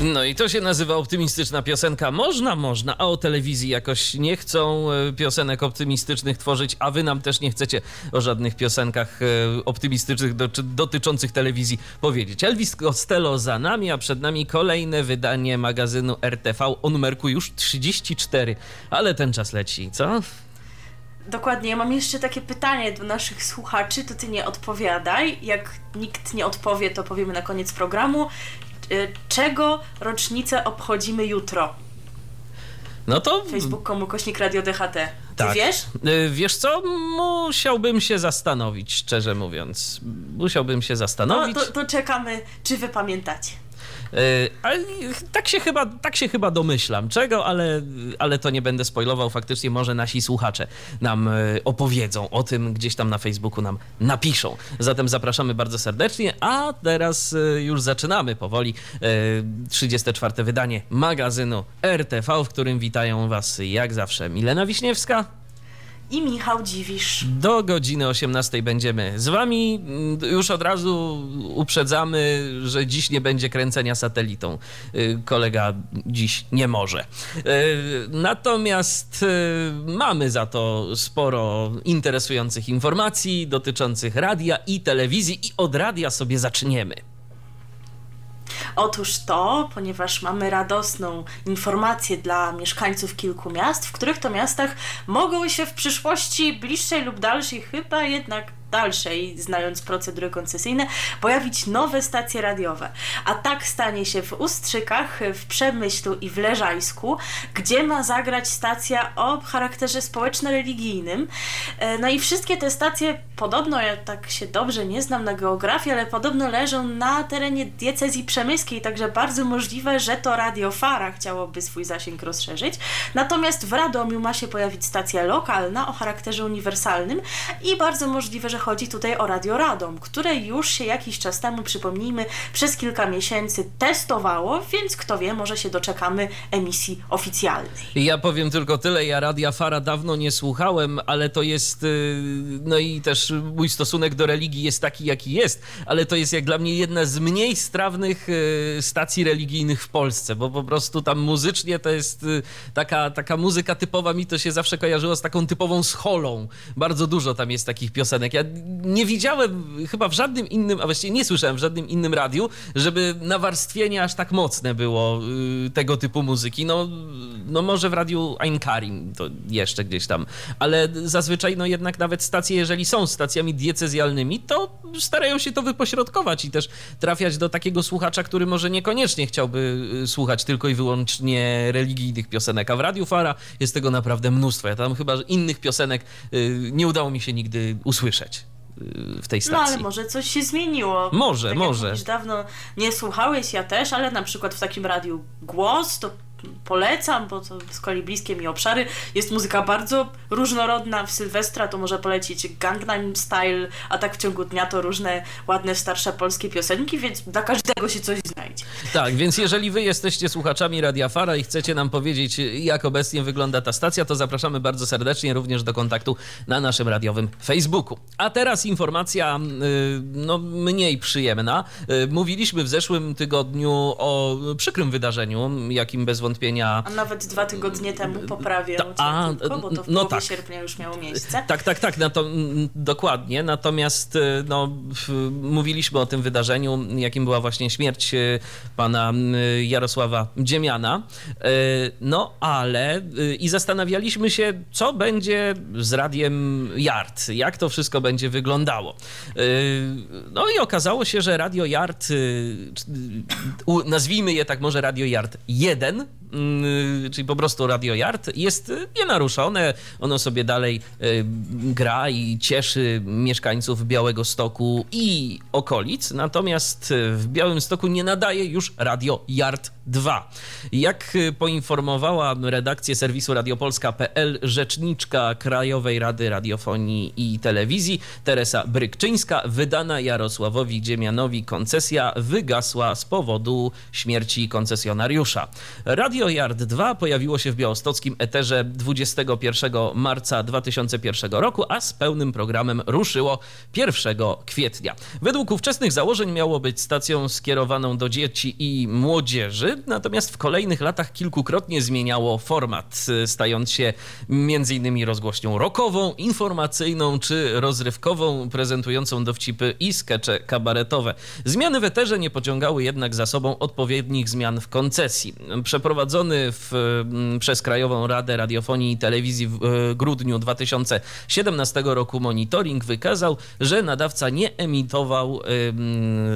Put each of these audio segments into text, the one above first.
No i to się nazywa optymistyczna piosenka. Można, można, a o telewizji jakoś nie chcą e, piosenek optymistycznych tworzyć, a wy nam też nie chcecie o żadnych piosenkach e, optymistycznych do, dotyczących telewizji powiedzieć. Elvis Costello za nami, a przed nami kolejne wydanie magazynu RTV o numerku już 34, ale ten czas leci, co? Dokładnie, ja mam jeszcze takie pytanie do naszych słuchaczy, to ty nie odpowiadaj. Jak nikt nie odpowie, to powiemy na koniec programu. Y, czego rocznicę obchodzimy jutro? No to. Facebook.com kośnik Radio DHT. Ty tak. wiesz? Y, wiesz co? Musiałbym się zastanowić, szczerze mówiąc. Musiałbym się zastanowić. No to, to czekamy, czy wy pamiętacie. E, ale tak się chyba, tak się chyba domyślam czego, ale, ale to nie będę spoilował. Faktycznie może nasi słuchacze nam e, opowiedzą o tym, gdzieś tam na Facebooku nam napiszą. Zatem zapraszamy bardzo serdecznie, a teraz e, już zaczynamy powoli 34. wydanie magazynu RTV, w którym witają Was jak zawsze Milena Wiśniewska i Michał Dziwisz. Do godziny 18 będziemy z wami. Już od razu uprzedzamy, że dziś nie będzie kręcenia satelitą. Y, kolega dziś nie może. Y, natomiast y, mamy za to sporo interesujących informacji dotyczących radia i telewizji i od radia sobie zaczniemy. Otóż to, ponieważ mamy radosną informację dla mieszkańców kilku miast, w których to miastach mogą się w przyszłości bliższej lub dalszej, chyba jednak dalszej, znając procedury koncesyjne, pojawić nowe stacje radiowe. A tak stanie się w Ustrzykach, w Przemyślu i w Leżajsku, gdzie ma zagrać stacja o charakterze społeczno-religijnym. E, no i wszystkie te stacje, podobno, ja tak się dobrze nie znam na geografii, ale podobno leżą na terenie diecezji przemyskiej, także bardzo możliwe, że to Radio Fara chciałoby swój zasięg rozszerzyć. Natomiast w Radomiu ma się pojawić stacja lokalna o charakterze uniwersalnym i bardzo możliwe, że chodzi tutaj o Radio Radom, które już się jakiś czas temu, przypomnijmy, przez kilka miesięcy testowało, więc kto wie, może się doczekamy emisji oficjalnej. Ja powiem tylko tyle, ja Radia Fara dawno nie słuchałem, ale to jest, y, no i też mój stosunek do religii jest taki, jaki jest, ale to jest jak dla mnie jedna z mniej strawnych y, stacji religijnych w Polsce, bo po prostu tam muzycznie to jest y, taka, taka muzyka typowa, mi to się zawsze kojarzyło z taką typową scholą. Bardzo dużo tam jest takich piosenek. Ja nie widziałem chyba w żadnym innym, a właściwie nie słyszałem w żadnym innym radiu, żeby nawarstwienie aż tak mocne było y, tego typu muzyki. No, no może w radiu Ein Karim to jeszcze gdzieś tam, ale zazwyczaj no jednak nawet stacje, jeżeli są stacjami diecezjalnymi, to starają się to wypośrodkować i też trafiać do takiego słuchacza, który może niekoniecznie chciałby y, słuchać tylko i wyłącznie religijnych piosenek, a w Radiu Fara jest tego naprawdę mnóstwo. Ja tam chyba innych piosenek y, nie udało mi się nigdy usłyszeć w tej stacji. No ale może coś się zmieniło. Może, tak może. Jak dawno nie słuchałeś, ja też, ale na przykład w takim radiu Głos to polecam, bo to z kolei bliskie mi obszary. Jest muzyka bardzo różnorodna. W Sylwestra to może polecić Gangnam Style, a tak w ciągu dnia to różne ładne, starsze polskie piosenki, więc dla każdego się coś znajdzie. Tak, więc jeżeli wy jesteście słuchaczami Radia Fara i chcecie nam powiedzieć, jak obecnie wygląda ta stacja, to zapraszamy bardzo serdecznie również do kontaktu na naszym radiowym Facebooku. A teraz informacja y, no, mniej przyjemna. Y, mówiliśmy w zeszłym tygodniu o przykrym wydarzeniu, jakim bez wątpienia. A nawet dwa tygodnie temu poprawię, Ta, a, bo to w no tak. sierpnia już miało miejsce. Tak, tak, tak, dokładnie. Natomiast y, no, mówiliśmy o tym wydarzeniu, jakim była właśnie śmierć y, pana y, Jarosława Dziemiana. No ale i zastanawialiśmy się, co będzie z radiem Yard, jak to wszystko będzie wyglądało. No i okazało się, że Radio Yard, nazwijmy je tak może Radio Yard 1, Mm, czyli po prostu Radio Yard, jest nienaruszone. Ono sobie dalej y, gra i cieszy mieszkańców Białego Stoku i okolic. Natomiast w Białym Stoku nie nadaje już Radio Yard 2. Jak y, poinformowała redakcję serwisu radiopolska.pl rzeczniczka Krajowej Rady Radiofonii i Telewizji Teresa Brykczyńska, wydana Jarosławowi Dziemianowi koncesja wygasła z powodu śmierci koncesjonariusza. Radio Yard 2 pojawiło się w białostockim eterze 21 marca 2001 roku, a z pełnym programem ruszyło 1 kwietnia. Według ówczesnych założeń miało być stacją skierowaną do dzieci i młodzieży, natomiast w kolejnych latach kilkukrotnie zmieniało format, stając się m.in. rozgłośnią rockową, informacyjną czy rozrywkową, prezentującą dowcipy i skecze kabaretowe. Zmiany w eterze nie pociągały jednak za sobą odpowiednich zmian w koncesji. Przeprowadzony w, mm, przez Krajową Radę Radiofonii i Telewizji w e, grudniu 2017 roku monitoring wykazał, że nadawca nie emitował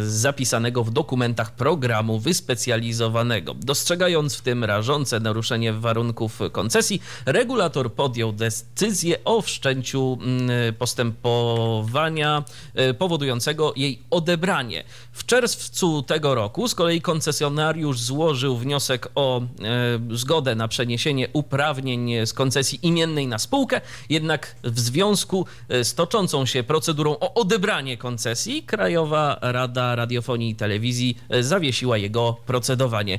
zapisanego w dokumentach programu wyspecjalizowanego. Dostrzegając w tym rażące naruszenie warunków koncesji, regulator podjął decyzję o wszczęciu mm, postępowania y, powodującego jej odebranie. W czerwcu tego roku z kolei koncesjonariusz złożył wniosek o y, zgodę na przeniesienie uprawnień z koncesji imiennej na spółkę, jednak w związku y, z toczącą się procedurą o odebranie koncesji, Krajowa Rada Radiofonii i Telewizji zawiesiła jego procedowanie.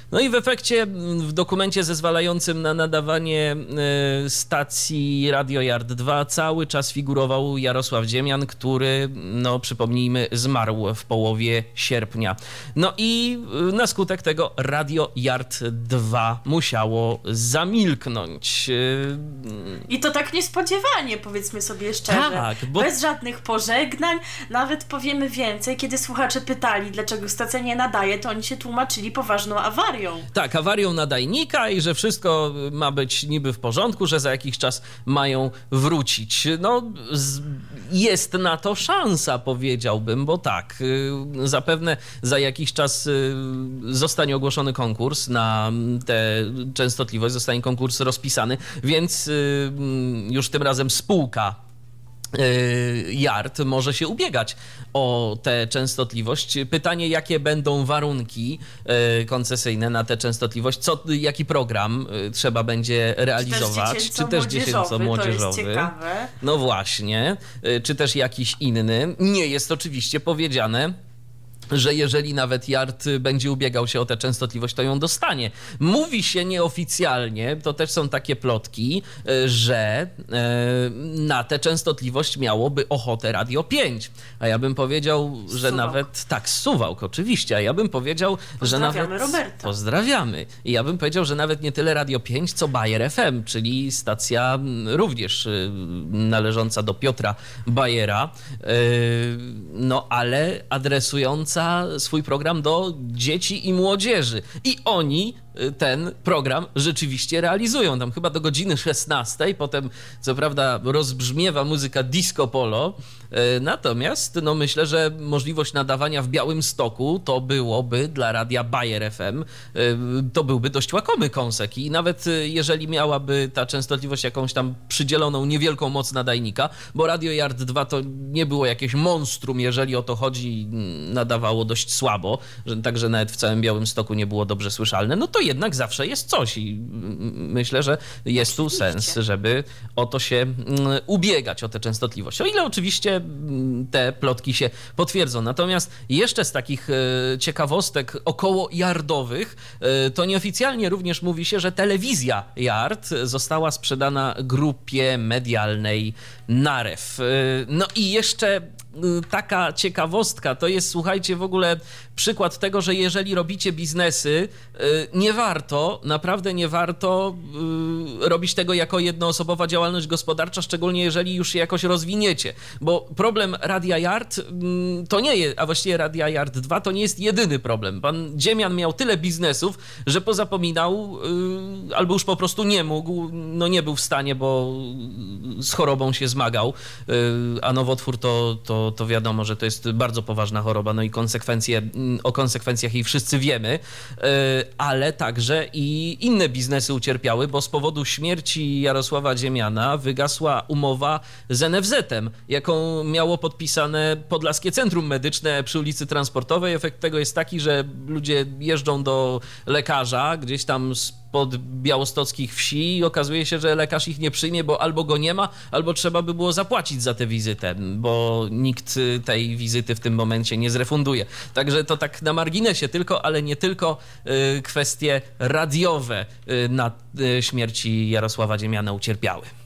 No i w efekcie w dokumencie zezwalającym na nadawanie y, stacji Radio Yard 2 cały czas figurował Jarosław Dziemian, który, no przypomnijmy, zmarł w połowie sierpnia. No i y, na skutek tego Radio Yard 2 musiało zamilknąć. Y, I to tak niespodziewanie, powiedzmy sobie szczerze. Tak, bo- Bez żadnych pożegnań, nawet powiemy więcej, kiedy słuchacze pytali, dlaczego stacja nie nadaje, to oni się tłumaczyli poważną awarią. Tak, awarią nadajnika i że wszystko ma być niby w porządku, że za jakiś czas mają wrócić. No, z, jest na to szansa, powiedziałbym, bo tak, y, zapewne za jakiś czas y, zostanie ogłoszony konkurs na tę częstotliwość, zostanie konkurs rozpisany, więc y, już tym razem spółka Yard może się ubiegać o tę częstotliwość. Pytanie, jakie będą warunki y, koncesyjne na tę częstotliwość, co, jaki program y, trzeba będzie realizować, czy też To dziecięco-młodzieżowy. jest ciekawe. No właśnie, y, czy też jakiś inny. Nie jest oczywiście powiedziane, że jeżeli nawet Yard będzie ubiegał się o tę częstotliwość, to ją dostanie. Mówi się nieoficjalnie, to też są takie plotki, y, że e, na tę częstotliwość miałoby ochotę Radio 5. A ja bym powiedział, że Suwałk. nawet tak, Suwałk oczywiście, a ja bym powiedział, że Pozdrawiamy nawet Roberta. pozdrawiamy. I ja bym powiedział, że nawet nie tyle Radio 5, co Bayer FM, czyli stacja również y, należąca do Piotra Bayera, y, no ale adresująca swój program do dzieci i młodzieży. I oni ten program rzeczywiście realizują. Tam chyba do godziny 16, potem co prawda rozbrzmiewa muzyka disco polo, y, natomiast no myślę, że możliwość nadawania w Białym Stoku to byłoby dla radia Bayer FM, y, to byłby dość łakomy kąsek i nawet y, jeżeli miałaby ta częstotliwość jakąś tam przydzieloną niewielką moc nadajnika, bo Radio Yard 2 to nie było jakieś monstrum, jeżeli o to chodzi, nadawało dość słabo, że także nawet w całym Białym Stoku nie było dobrze słyszalne, no to jednak zawsze jest coś i mm, myślę, że jest tu sens, żeby o to się mm, ubiegać, o tę częstotliwość. O ile oczywiście mm, te plotki się potwierdzą. Natomiast jeszcze z takich e, ciekawostek około jardowych, e, to nieoficjalnie również mówi się, że telewizja Yard została sprzedana grupie medialnej Narew. E, No i jeszcze taka ciekawostka, to jest, słuchajcie, w ogóle przykład tego, że jeżeli robicie biznesy, y, nie warto, naprawdę nie warto y, robić tego jako jednoosobowa działalność gospodarcza, szczególnie jeżeli już się jakoś rozwiniecie, bo problem Radia Yard mm, to nie jest, a właściwie Radia Yard 2 to nie jest jedyny problem. Pan Dziemian miał tyle biznesów, że pozapominał y, albo już po prostu nie mógł, no nie był w stanie, bo z chorobą się zmagał, a nowotwór to, to, to wiadomo, że to jest bardzo poważna choroba, no i konsekwencje, mm, o konsekwencjach jej wszyscy wiemy, ale także i inne biznesy ucierpiały, bo z powodu śmierci Jarosława Ziemiana wygasła umowa z NFZ-em, jaką miało podpisane Podlaskie Centrum Medyczne przy ulicy Transportowej. Efekt tego jest taki, że ludzie jeżdżą do lekarza gdzieś tam spod białostockich wsi i okazuje się, że lekarz ich nie przyjmie, bo albo go nie ma, albo trzeba by było zapłacić za tę wizytę, bo nikt tej wizyty w tym momencie nie zrefunduje. Także to tak na marginesie tylko, ale nie tylko y, kwestie radiowe y, na y, śmierci Jarosława Ziemiana ucierpiały.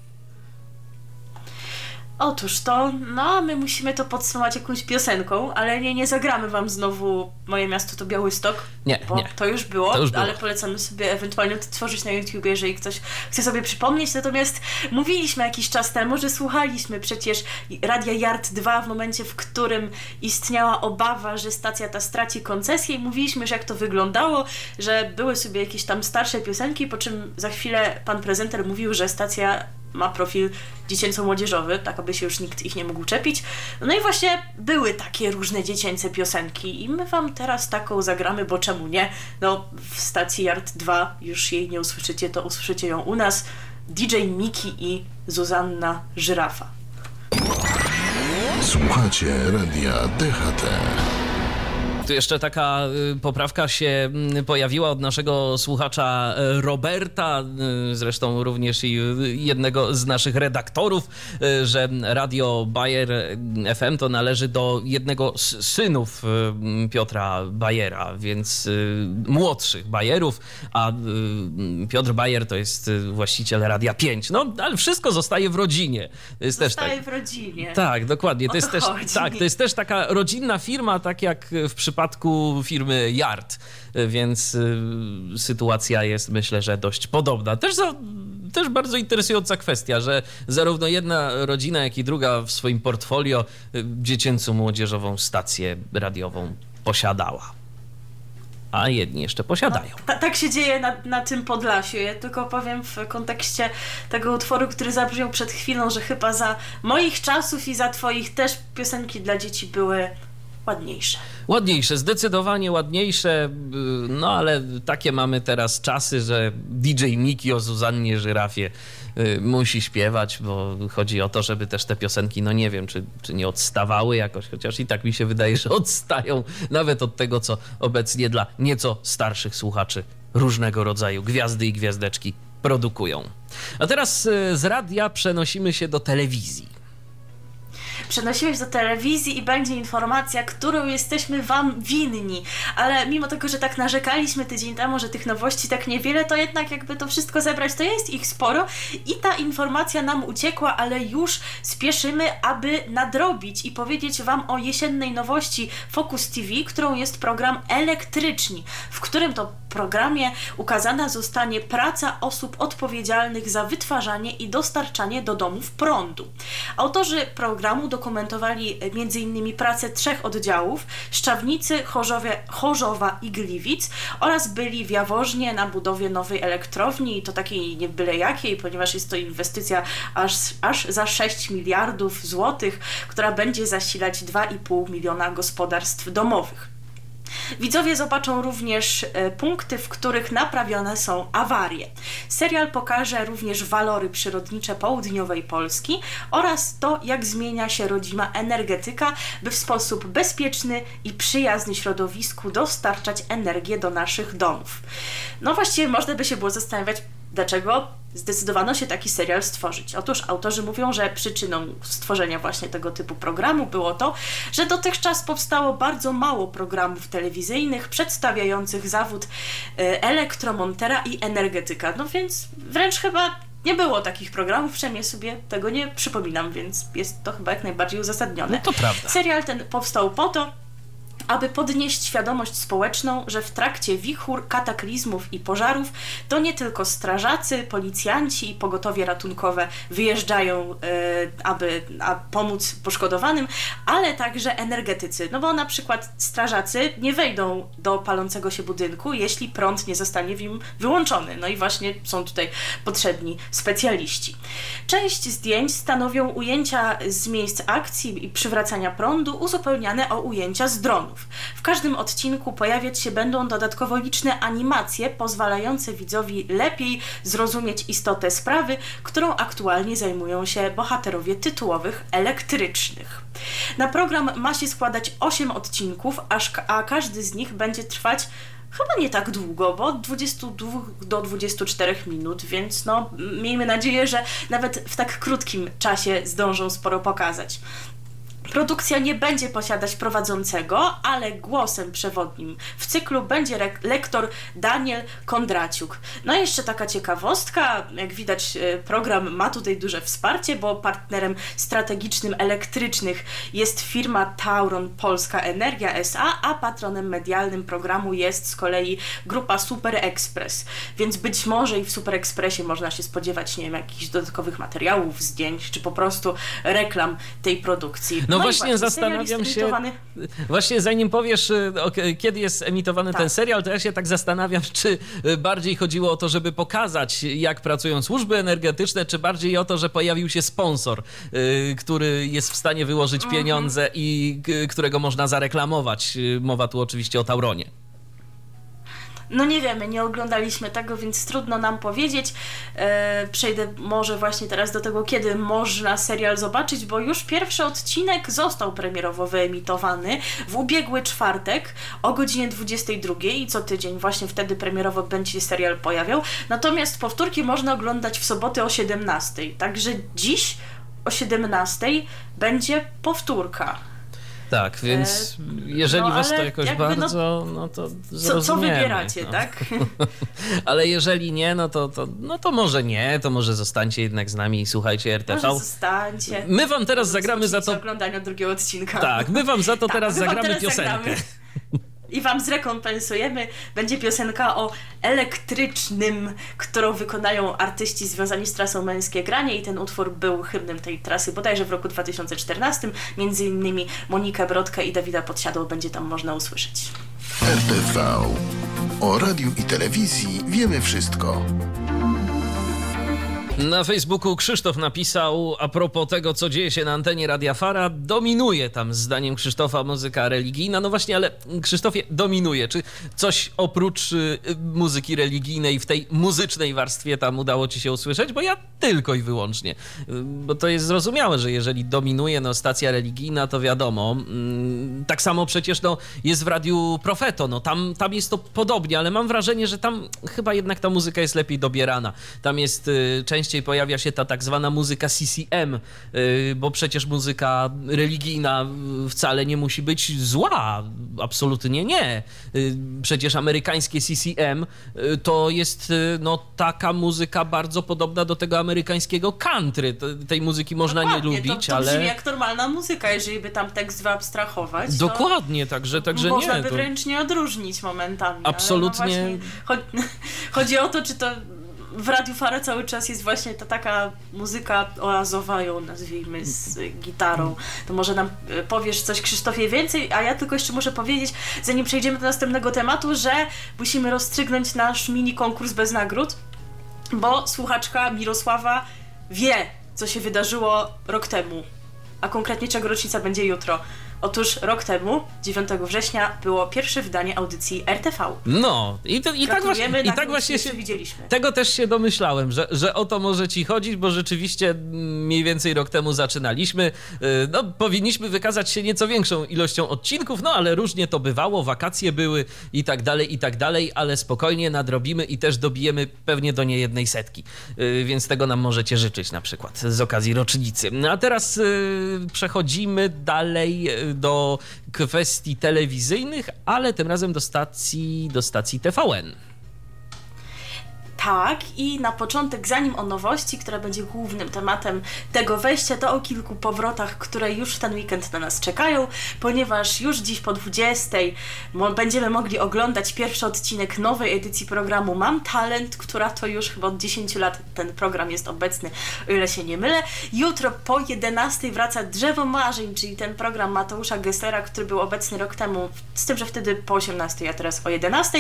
Otóż to, no my musimy to podsumować jakąś piosenką, ale nie, nie zagramy wam znowu Moje miasto to Białystok. Nie, bo nie. To już, było, to już było, ale polecamy sobie ewentualnie tworzyć na YouTube, jeżeli ktoś chce sobie przypomnieć. Natomiast mówiliśmy jakiś czas temu, że słuchaliśmy przecież Radia Yard 2 w momencie, w którym istniała obawa, że stacja ta straci koncesję i mówiliśmy, że jak to wyglądało, że były sobie jakieś tam starsze piosenki, po czym za chwilę pan prezenter mówił, że stacja ma profil dziecięco-młodzieżowy, tak aby się już nikt ich nie mógł czepić. No i właśnie były takie różne dziecięce piosenki i my wam teraz taką zagramy, bo czemu nie? No w stacji Yard 2 już jej nie usłyszycie, to usłyszycie ją u nas. DJ Miki i Zuzanna Żyrafa. Słuchacie radia DHT. Tu jeszcze taka y, poprawka się mm, pojawiła od naszego słuchacza y, Roberta, y, zresztą również i jednego z naszych redaktorów, że radio Bayer FM to należy do jednego z synów Piotra Bayera, więc młodszych Bayerów, a Piotr Bayer to jest właściciel Radia 5. No, ale wszystko zostaje w rodzinie. To jest zostaje też tak, w rodzinie. Tak, dokładnie. To, to jest też, tak, to jest też taka rodzinna firma, tak jak w przypadku przypadku firmy Yard, więc y, sytuacja jest myślę, że dość podobna. Też, za, też bardzo interesująca kwestia, że zarówno jedna rodzina, jak i druga w swoim portfolio y, dziecięco-młodzieżową stację radiową posiadała a jedni jeszcze posiadają. No, tak się dzieje na, na tym Podlasiu. Ja tylko powiem w kontekście tego utworu, który zabrzmiał przed chwilą, że chyba za moich czasów i za twoich też piosenki dla dzieci były ładniejsze. Ładniejsze, zdecydowanie ładniejsze, y, no ale takie mamy teraz czasy, że DJ Miki o Zuzannie Żyrafie y, musi śpiewać, bo chodzi o to, żeby też te piosenki, no nie wiem, czy, czy nie odstawały jakoś, chociaż i tak mi się wydaje, że odstają nawet od tego, co obecnie dla nieco starszych słuchaczy różnego rodzaju gwiazdy i gwiazdeczki produkują. A teraz y, z radia przenosimy się do telewizji przenosiłeś do telewizji i będzie informacja, którą jesteśmy Wam winni. Ale mimo tego, że tak narzekaliśmy tydzień temu, że tych nowości tak niewiele, to jednak jakby to wszystko zebrać, to jest ich sporo i ta informacja nam uciekła, ale już spieszymy, aby nadrobić i powiedzieć Wam o jesiennej nowości Focus TV, którą jest program Elektryczni, w którym to programie ukazana zostanie praca osób odpowiedzialnych za wytwarzanie i dostarczanie do domów prądu. Autorzy programu dokumentowali m.in. pracę trzech oddziałów Szczawnicy, Chorzowie, Chorzowa i Gliwic oraz byli w Jaworznie na budowie nowej elektrowni i to takiej nie byle jakiej, ponieważ jest to inwestycja aż, aż za 6 miliardów złotych, która będzie zasilać 2,5 miliona gospodarstw domowych. Widzowie zobaczą również e, punkty, w których naprawione są awarie. Serial pokaże również walory przyrodnicze południowej Polski oraz to, jak zmienia się rodzima energetyka, by w sposób bezpieczny i przyjazny środowisku dostarczać energię do naszych domów. No właściwie można by się było zastanawiać, dlaczego zdecydowano się taki serial stworzyć. Otóż autorzy mówią, że przyczyną stworzenia właśnie tego typu programu było to, że dotychczas powstało bardzo mało programów telewizyjnych przedstawiających zawód e, elektromontera i energetyka. No więc wręcz chyba nie było takich programów, przynajmniej sobie tego nie przypominam, więc jest to chyba jak najbardziej uzasadnione. No to prawda. Serial ten powstał po to, aby podnieść świadomość społeczną, że w trakcie wichur, kataklizmów i pożarów to nie tylko strażacy, policjanci i pogotowie ratunkowe wyjeżdżają, e, aby pomóc poszkodowanym, ale także energetycy. No bo na przykład strażacy nie wejdą do palącego się budynku, jeśli prąd nie zostanie w nim wyłączony. No i właśnie są tutaj potrzebni specjaliści. Część zdjęć stanowią ujęcia z miejsc akcji i przywracania prądu, uzupełniane o ujęcia z W każdym odcinku pojawiać się będą dodatkowo liczne animacje pozwalające widzowi lepiej zrozumieć istotę sprawy, którą aktualnie zajmują się bohaterowie tytułowych elektrycznych. Na program ma się składać 8 odcinków, aż, a każdy z nich będzie trwać chyba nie tak długo, bo od 22 do 24 minut, więc no miejmy nadzieję, że nawet w tak krótkim czasie zdążą sporo pokazać. Produkcja nie będzie posiadać prowadzącego, ale głosem przewodnim w cyklu będzie lektor Daniel Kondraciuk. No i jeszcze taka ciekawostka, jak widać e, program ma tutaj duże wsparcie, bo partnerem strategicznym elektrycznych jest firma Tauron Polska Energia SA, a patronem medialnym programu jest z kolei grupa Super Express. Więc być może i w Super Expressie można się spodziewać, nie wiem, jakichś dodatkowych materiałów, zdjęć, czy po prostu reklam tej produkcji. No, no właśnie, właśnie zastanawiam się. Właśnie zanim powiesz, y, kiedy jest emitowany tak. ten serial, to ja się tak zastanawiam, czy y, bardziej chodziło o to, żeby pokazać, jak pracują służby energetyczne, czy bardziej o to, że pojawił się sponsor, y, który jest w stanie wyłożyć mhm. pieniądze i którego można zareklamować. Mowa tu oczywiście o Tauronie. No nie wiemy, nie oglądaliśmy tego, więc trudno nam powiedzieć. E, przejdę może właśnie teraz do tego, kiedy można serial zobaczyć, bo już pierwszy odcinek został premierowo wyemitowany w ubiegły czwartek o godzinie 22 i co tydzień właśnie wtedy premierowo będzie się serial pojawiał. Natomiast powtórki można oglądać w soboty o 17. Także dziś o 17 będzie powtórka. Tak, więc e, jeżeli no, was to jakoś no, bardzo, no, no to co, co wybieracie, no. tak? ale jeżeli nie, no to, to, no to może nie, to może zostańcie jednak z nami i słuchajcie RTV. Może zostańcie. My wam teraz zagramy za to... oglądania drugiego odcinka. Tak, my wam za to tak, teraz zagramy teraz piosenkę. Zagramy i Wam zrekompensujemy. Będzie piosenka o elektrycznym, którą wykonają artyści związani z trasą Męskie Granie i ten utwór był hymnem tej trasy bodajże w roku 2014. Między innymi Monikę Brodkę i Dawida Podsiadło będzie tam można usłyszeć. RTV. O radiu i telewizji wiemy wszystko. Na Facebooku Krzysztof napisał a propos tego, co dzieje się na antenie Radia Fara, dominuje tam zdaniem Krzysztofa muzyka religijna. No właśnie, ale Krzysztofie, dominuje. Czy coś oprócz y, muzyki religijnej w tej muzycznej warstwie tam udało ci się usłyszeć? Bo ja tylko i wyłącznie. Y, bo to jest zrozumiałe, że jeżeli dominuje no, stacja religijna, to wiadomo. Mm, tak samo przecież no, jest w Radiu Profeto. No, tam, tam jest to podobnie, ale mam wrażenie, że tam chyba jednak ta muzyka jest lepiej dobierana. Tam jest y, część częściej pojawia się ta tak zwana muzyka CCM, y, bo przecież muzyka religijna wcale nie musi być zła. Absolutnie nie. Y, przecież amerykańskie CCM y, to jest no, taka muzyka bardzo podobna do tego amerykańskiego country. Tej muzyki można Dokładnie, nie lubić, to, to ale. brzmi jak normalna muzyka, jeżeli by tam tekst wyabstrahować. Dokładnie, także, także można nie. Można by to... wręcz nie odróżnić momentami. No Absolutnie. No chodzi o to, czy to w Radiu Fara cały czas jest właśnie ta taka muzyka oazowa, ją nazwijmy, z gitarą. To może nam e, powiesz coś, Krzysztofie, więcej, a ja tylko jeszcze muszę powiedzieć, zanim przejdziemy do następnego tematu, że musimy rozstrzygnąć nasz mini konkurs bez nagród, bo słuchaczka Mirosława wie, co się wydarzyło rok temu, a konkretnie czego rocznica będzie jutro. Otóż rok temu, 9 września, było pierwsze wydanie audycji RTV. No, i, to, i tak właśnie, i tak właśnie się widzieliśmy. Tego też się domyślałem, że, że o to może ci chodzić, bo rzeczywiście mniej więcej rok temu zaczynaliśmy. Y, no, powinniśmy wykazać się nieco większą ilością odcinków, no ale różnie to bywało, wakacje były i tak dalej, i tak dalej, ale spokojnie nadrobimy i też dobijemy pewnie do niejednej setki. Y, więc tego nam możecie życzyć na przykład z okazji rocznicy. No, a teraz y, przechodzimy dalej do kwestii telewizyjnych, ale tym razem do stacji, do stacji TVN. Tak, i na początek, zanim o nowości, która będzie głównym tematem tego wejścia, to o kilku powrotach, które już w ten weekend na nas czekają, ponieważ już dziś po 20 będziemy mogli oglądać pierwszy odcinek nowej edycji programu Mam Talent, która to już chyba od 10 lat ten program jest obecny, o ile się nie mylę. Jutro po 11 wraca Drzewo Marzeń, czyli ten program Mateusza Gesslera, który był obecny rok temu, z tym, że wtedy po 18, a teraz o 11.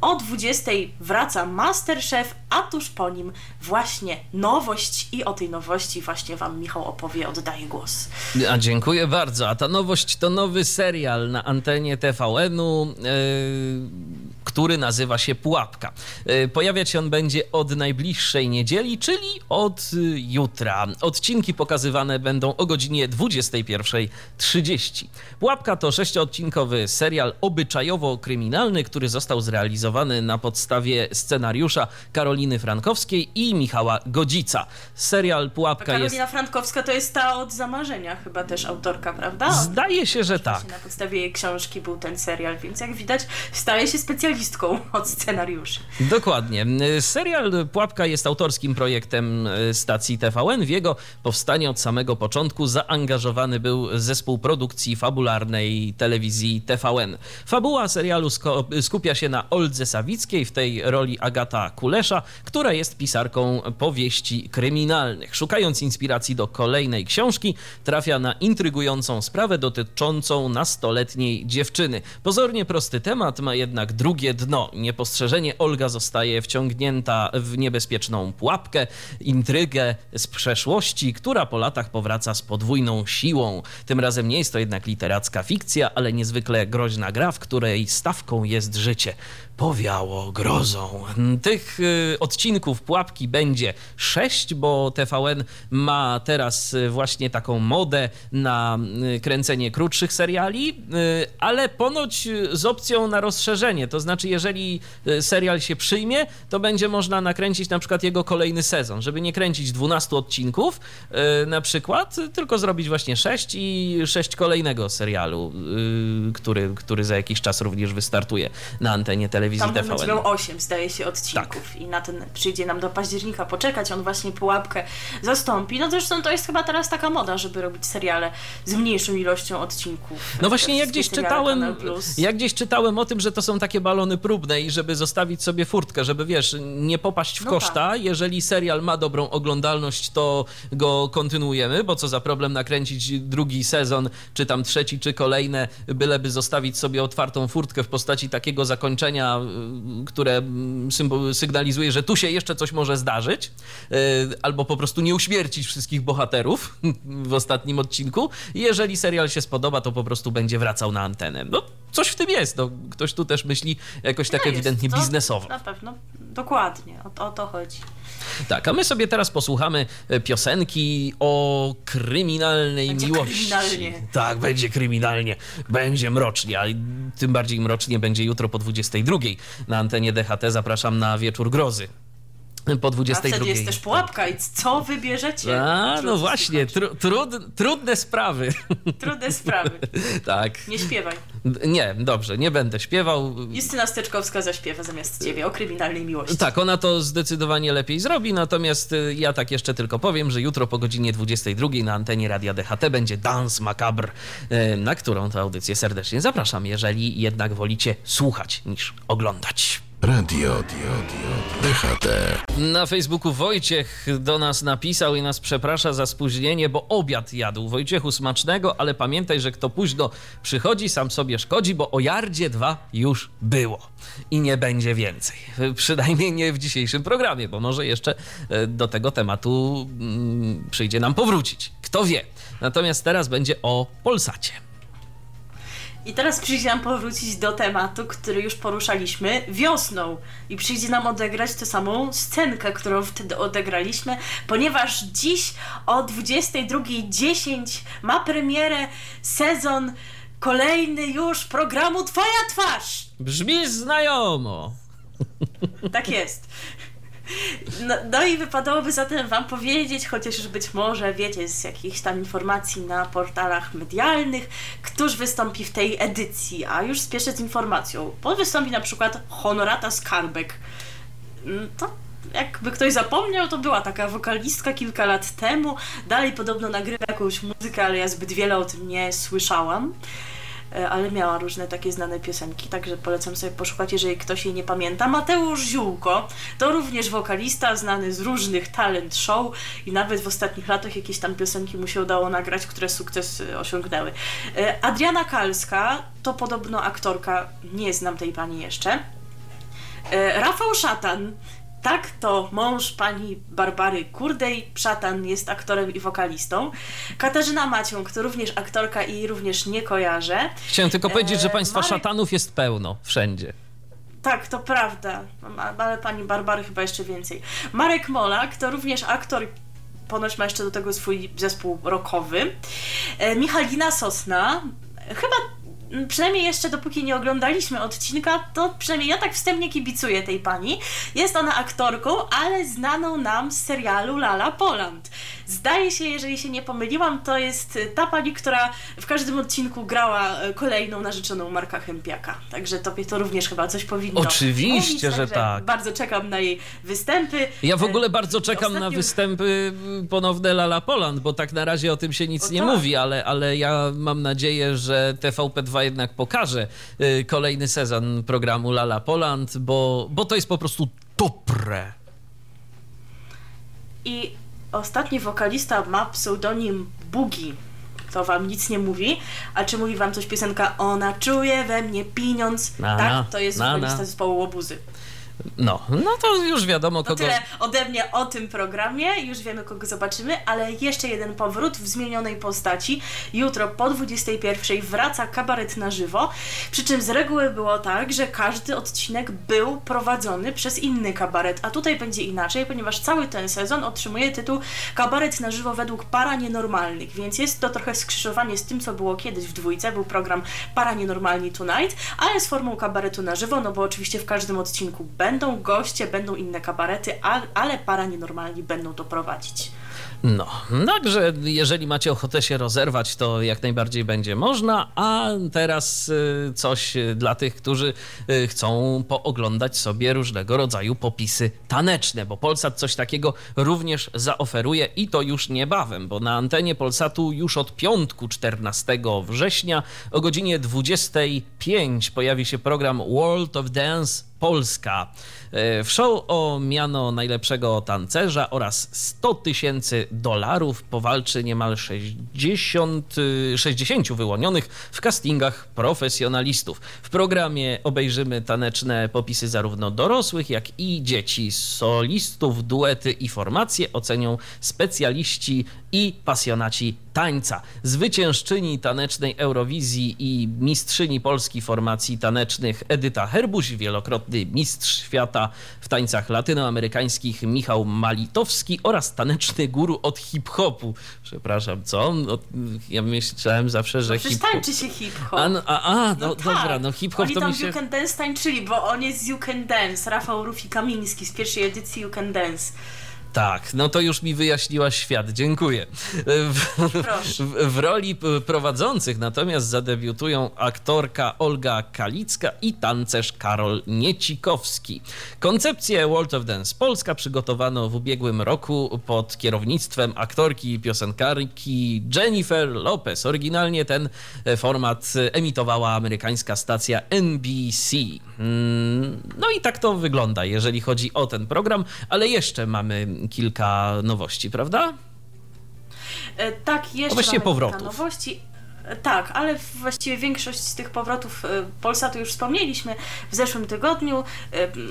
O 20 wraca Masterchef, a tuż po nim właśnie nowość i o tej nowości właśnie Wam Michał opowie, oddaję głos. A dziękuję bardzo. A ta nowość to nowy serial na antenie TVN-u. Yy który nazywa się Pułapka. E, pojawiać się on będzie od najbliższej niedzieli, czyli od y, jutra. Odcinki pokazywane będą o godzinie 21.30. Pułapka to sześciodcinkowy serial obyczajowo-kryminalny, który został zrealizowany na podstawie scenariusza Karoliny Frankowskiej i Michała Godzica. Serial Pułapka Karolina jest... Karolina Frankowska to jest ta od zamarzenia chyba też autorka, prawda? Zdaje się, że tak. Na podstawie jej książki był ten serial, więc jak widać staje się specjalistą od scenariuszy. Dokładnie. Serial Pułapka jest autorskim projektem e, stacji TVN. W jego powstanie od samego początku zaangażowany był zespół produkcji fabularnej telewizji TVN. Fabuła serialu skupia się na Oldze Sawickiej, w tej roli Agata Kulesza, która jest pisarką powieści kryminalnych. Szukając inspiracji do kolejnej książki, trafia na intrygującą sprawę dotyczącą nastoletniej dziewczyny. Pozornie prosty temat ma jednak drugie dno. Niepostrzeżenie Olga zostaje wciągnięta w niebezpieczną pułapkę, intrygę z przeszłości, która po latach powraca z podwójną siłą. Tym razem nie jest to jednak literacka fikcja, ale niezwykle groźna gra, w której stawką jest życie powiało grozą. Tych y, odcinków pułapki będzie sześć, bo TVN ma teraz y, właśnie taką modę na y, kręcenie krótszych seriali, ale ponoć z opcją na rozszerzenie. To znaczy, jeżeli serial się przyjmie, to będzie można nakręcić na przykład jego kolejny sezon, żeby nie kręcić 12 odcinków na przykład, tylko zrobić właśnie sześć i sześć kolejnego serialu, który, który za jakiś czas również wystartuje na antenie telewizji Tam TVN. Tam miał 8, zdaje się, odcinków tak. i na ten przyjdzie nam do października poczekać, on właśnie pułapkę zastąpi. No zresztą to jest chyba teraz taka moda, żeby robić seriale z mniejszą ilością odcinków. No właśnie, jak gdzieś czytałem, jak gdzieś czytałem o tym, że to są takie balony próbne i żeby zostawić sobie furtkę, żeby wiesz, nie popaść w no koszta. Tak. Jeżeli serial ma dobrą oglądalność, to go kontynuujemy, bo co za problem nakręcić drugi sezon, czy tam trzeci, czy kolejne, byleby zostawić sobie otwartą furtkę w postaci takiego zakończenia które sygnalizuje, że tu się jeszcze coś może zdarzyć, e, albo po prostu nie uśmiercić wszystkich bohaterów w ostatnim odcinku. Jeżeli serial się spodoba, to po prostu będzie wracał na antenę. No, coś w tym jest. No, ktoś tu też myśli jakoś tak no ewidentnie biznesowo. Na pewno, dokładnie, o, o to chodzi. Tak, a my sobie teraz posłuchamy e, piosenki o kryminalnej będzie miłości. Kryminalnie. Tak, będzie kryminalnie, będzie mrocznie, a tym bardziej mrocznie będzie jutro po 22 na antenie DHT. Zapraszam na wieczór grozy po 22. A wtedy jest też pułapka i co wybierzecie? A, no właśnie, tru, trud, trudne sprawy. Trudne sprawy. tak. Nie śpiewaj. Nie, dobrze, nie będę śpiewał. Justyna Steczkowska zaśpiewa zamiast ciebie o kryminalnej miłości. Tak, ona to zdecydowanie lepiej zrobi, natomiast y, ja tak jeszcze tylko powiem, że jutro po godzinie 22 na antenie Radia DHT będzie Dance Macabre, y, na którą tę audycję serdecznie zapraszam, jeżeli jednak wolicie słuchać niż oglądać. Radio DHT. Na Facebooku Wojciech do nas napisał i nas przeprasza za spóźnienie, bo obiad jadł. Wojciechu smacznego, ale pamiętaj, że kto późno przychodzi, sam sobie szkodzi, bo o Jardzie 2 już było i nie będzie więcej. Przynajmniej nie w dzisiejszym programie, bo może jeszcze e, do tego tematu mm, przyjdzie nam powrócić. Kto wie. Natomiast teraz będzie o Polsacie. I teraz przyjdzie nam powrócić do tematu, który już poruszaliśmy wiosną. I przyjdzie nam odegrać tę samą scenkę, którą wtedy odegraliśmy, ponieważ dziś o 22.10 ma premierę sezon kolejny już programu Twoja twarz. Brzmi znajomo. Tak jest. No, no, i wypadałoby zatem Wam powiedzieć, chociaż już być może wiecie z jakichś tam informacji na portalach medialnych, któż wystąpi w tej edycji, a już spieszę z informacją. Bo wystąpi na przykład Honorata Skarbek. Mm, to jakby ktoś zapomniał, to była taka wokalistka kilka lat temu. Dalej podobno nagrywa jakąś muzykę, ale ja zbyt wiele o tym nie słyszałam. E, ale miała różne takie znane piosenki, także polecam sobie poszukać, jeżeli ktoś jej nie pamięta. Mateusz Ziółko to również wokalista znany z różnych talent show i nawet w ostatnich latach jakieś tam piosenki mu się udało nagrać, które sukces e, osiągnęły. E, Adriana Kalska to podobno aktorka, nie znam tej pani jeszcze. Rafał Szatan tak, to mąż pani Barbary Kurdej. Szatan jest aktorem i wokalistą. Katarzyna Maciąg to również aktorka i również nie kojarzę. Chciałem tylko powiedzieć, że państwa Marek... szatanów jest pełno, wszędzie. Tak, to prawda, ale pani Barbary chyba jeszcze więcej. Marek Molak to również aktor ponoć ma jeszcze do tego swój zespół rockowy. E, Michalina Sosna, chyba przynajmniej jeszcze dopóki nie oglądaliśmy odcinka, to przynajmniej ja tak wstępnie kibicuję tej pani. Jest ona aktorką, ale znaną nam z serialu Lala Poland. Zdaje się, jeżeli się nie pomyliłam, to jest ta pani, która w każdym odcinku grała e, kolejną narzeczoną Marka Chępiaka. Także tobie to również chyba coś powinno Oczywiście, mówić, że tak. Bardzo czekam na jej występy. Ja w ogóle bardzo czekam na występy ponowne Lala Poland, bo tak na razie o tym się nic o, nie tak. mówi, ale, ale ja mam nadzieję, że TVP2 jednak pokaże y, kolejny sezon programu Lala Poland, bo, bo to jest po prostu dobre. I ostatni wokalista ma pseudonim Bugi. To wam nic nie mówi. A czy mówi wam coś piosenka Ona czuje we mnie pieniądz? Na, tak, to jest na, wokalista na. zespołu Łobuzy. No, no to już wiadomo kogo... To tyle ode mnie o tym programie, już wiemy kogo zobaczymy, ale jeszcze jeden powrót w zmienionej postaci. Jutro po 21 wraca kabaret na żywo, przy czym z reguły było tak, że każdy odcinek był prowadzony przez inny kabaret, a tutaj będzie inaczej, ponieważ cały ten sezon otrzymuje tytuł Kabaret na żywo według para nienormalnych, więc jest to trochę skrzyżowanie z tym, co było kiedyś w dwójce, był program Para Nienormalni Tonight, ale z formą kabaretu na żywo, no bo oczywiście w każdym odcinku będzie będą goście, będą inne kabarety, ale para nienormalni będą to prowadzić. No, także jeżeli macie ochotę się rozerwać, to jak najbardziej będzie można, a teraz y, coś dla tych, którzy y, chcą pooglądać sobie różnego rodzaju popisy taneczne, bo Polsat coś takiego również zaoferuje i to już niebawem, bo na antenie Polsatu już od piątku 14 września o godzinie 25 pojawi się program World of Dance Polska. E, w show o miano najlepszego tancerza oraz 100 tysięcy dolarów powalczy niemal 60, 60 wyłonionych w castingach profesjonalistów. W programie obejrzymy taneczne popisy zarówno dorosłych, jak i dzieci. Solistów, duety i formacje ocenią specjaliści i pasjonaci tańca. Zwyciężczyni tanecznej Eurowizji i mistrzyni Polski formacji tanecznych Edyta Herbuś, wielokrotny mistrz świata w tańcach latynoamerykańskich Michał Malitowski oraz taneczny guru od hip-hopu. Przepraszam, co? No, ja myślałem zawsze, że no, hip-hop... tańczy się hip-hop. A, no, a, a no, no tak. dobra, no hip-hop Oni to tam mi się... You Can Dance tańczyli, bo on jest You Can Dance. Rafał Rufi Kamiński z pierwszej edycji You Can Dance. Tak, no to już mi wyjaśniła świat. Dziękuję. W, w, w, roli prowadzących natomiast zadebiutują aktorka Olga Kalicka i tancerz Karol Niecikowski. Koncepcję World of Dance Polska przygotowano w ubiegłym roku pod kierownictwem aktorki i piosenkarki Jennifer Lopez. Oryginalnie ten e, format emitowała amerykańska stacja NBC. Mm, no i tak to wygląda, jeżeli chodzi o ten program, ale jeszcze mamy kilka nowości, prawda? E, tak, jeszcze Właśnie powrotów. nowości. Tak, ale właściwie większość z tych powrotów e, Polsatu już wspomnieliśmy w zeszłym tygodniu.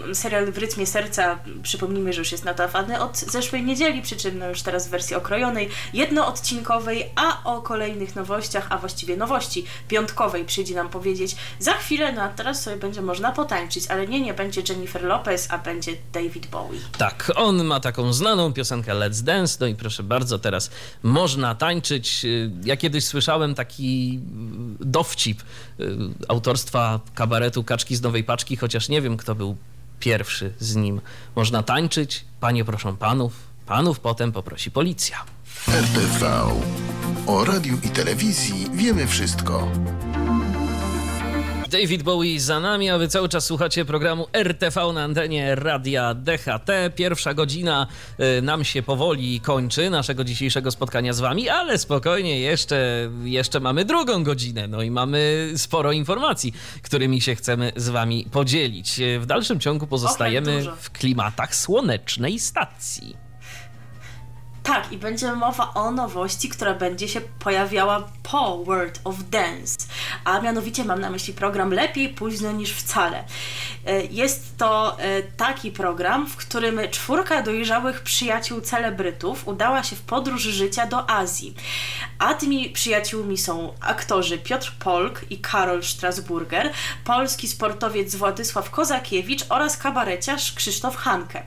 E, serial W rytmie serca, przypomnijmy, że już jest nadawany od zeszłej niedzieli, przy czym no już teraz w wersji okrojonej, jednoodcinkowej, a o kolejnych nowościach, a właściwie nowości piątkowej przyjdzie nam powiedzieć za chwilę, no a teraz sobie będzie można potańczyć, ale nie, nie będzie Jennifer Lopez, a będzie David Bowie. Tak, on ma taką znaną piosenkę Let's Dance, no i proszę bardzo, teraz można tańczyć. Ja kiedyś słyszałem taki dowcip y, autorstwa kabaretu Kaczki z Nowej Paczki, chociaż nie wiem, kto był pierwszy z nim. Można tańczyć, panie proszą panów, panów potem poprosi policja. RTV. O radiu i telewizji wiemy wszystko. David Bowie za nami, a wy cały czas słuchacie programu RTV na antenie Radia DHT. Pierwsza godzina y, nam się powoli kończy, naszego dzisiejszego spotkania z wami, ale spokojnie, jeszcze, jeszcze mamy drugą godzinę, no i mamy sporo informacji, którymi się chcemy z wami podzielić. W dalszym ciągu pozostajemy w klimatach słonecznej stacji. Tak, i będzie mowa o nowości, która będzie się pojawiała po World of Dance, a mianowicie mam na myśli program Lepiej późno niż wcale. E, jest to e, taki program, w którym czwórka dojrzałych przyjaciół celebrytów udała się w podróż życia do Azji. A tymi przyjaciółmi są aktorzy Piotr Polk i Karol Strasburger, polski sportowiec Władysław Kozakiewicz oraz kabareciarz Krzysztof Hanke.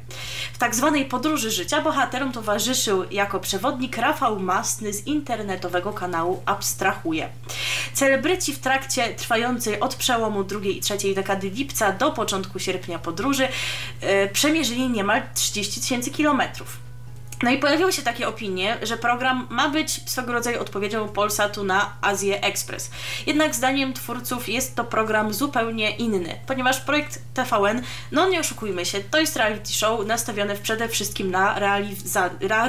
W tak zwanej podróży życia bohaterom towarzyszył jako przewodnik Rafał Masny z internetowego kanału Abstrahuje. Celebryci w trakcie trwającej od przełomu drugiej i trzeciej dekady lipca do początku sierpnia podróży yy, przemierzyli niemal 30 tysięcy kilometrów. No i pojawiły się takie opinie, że program ma być swego rodzaju odpowiedzią Polsatu na Azję Express. Jednak zdaniem twórców jest to program zupełnie inny, ponieważ projekt TVN, no nie oszukujmy się, to jest reality show nastawione przede wszystkim na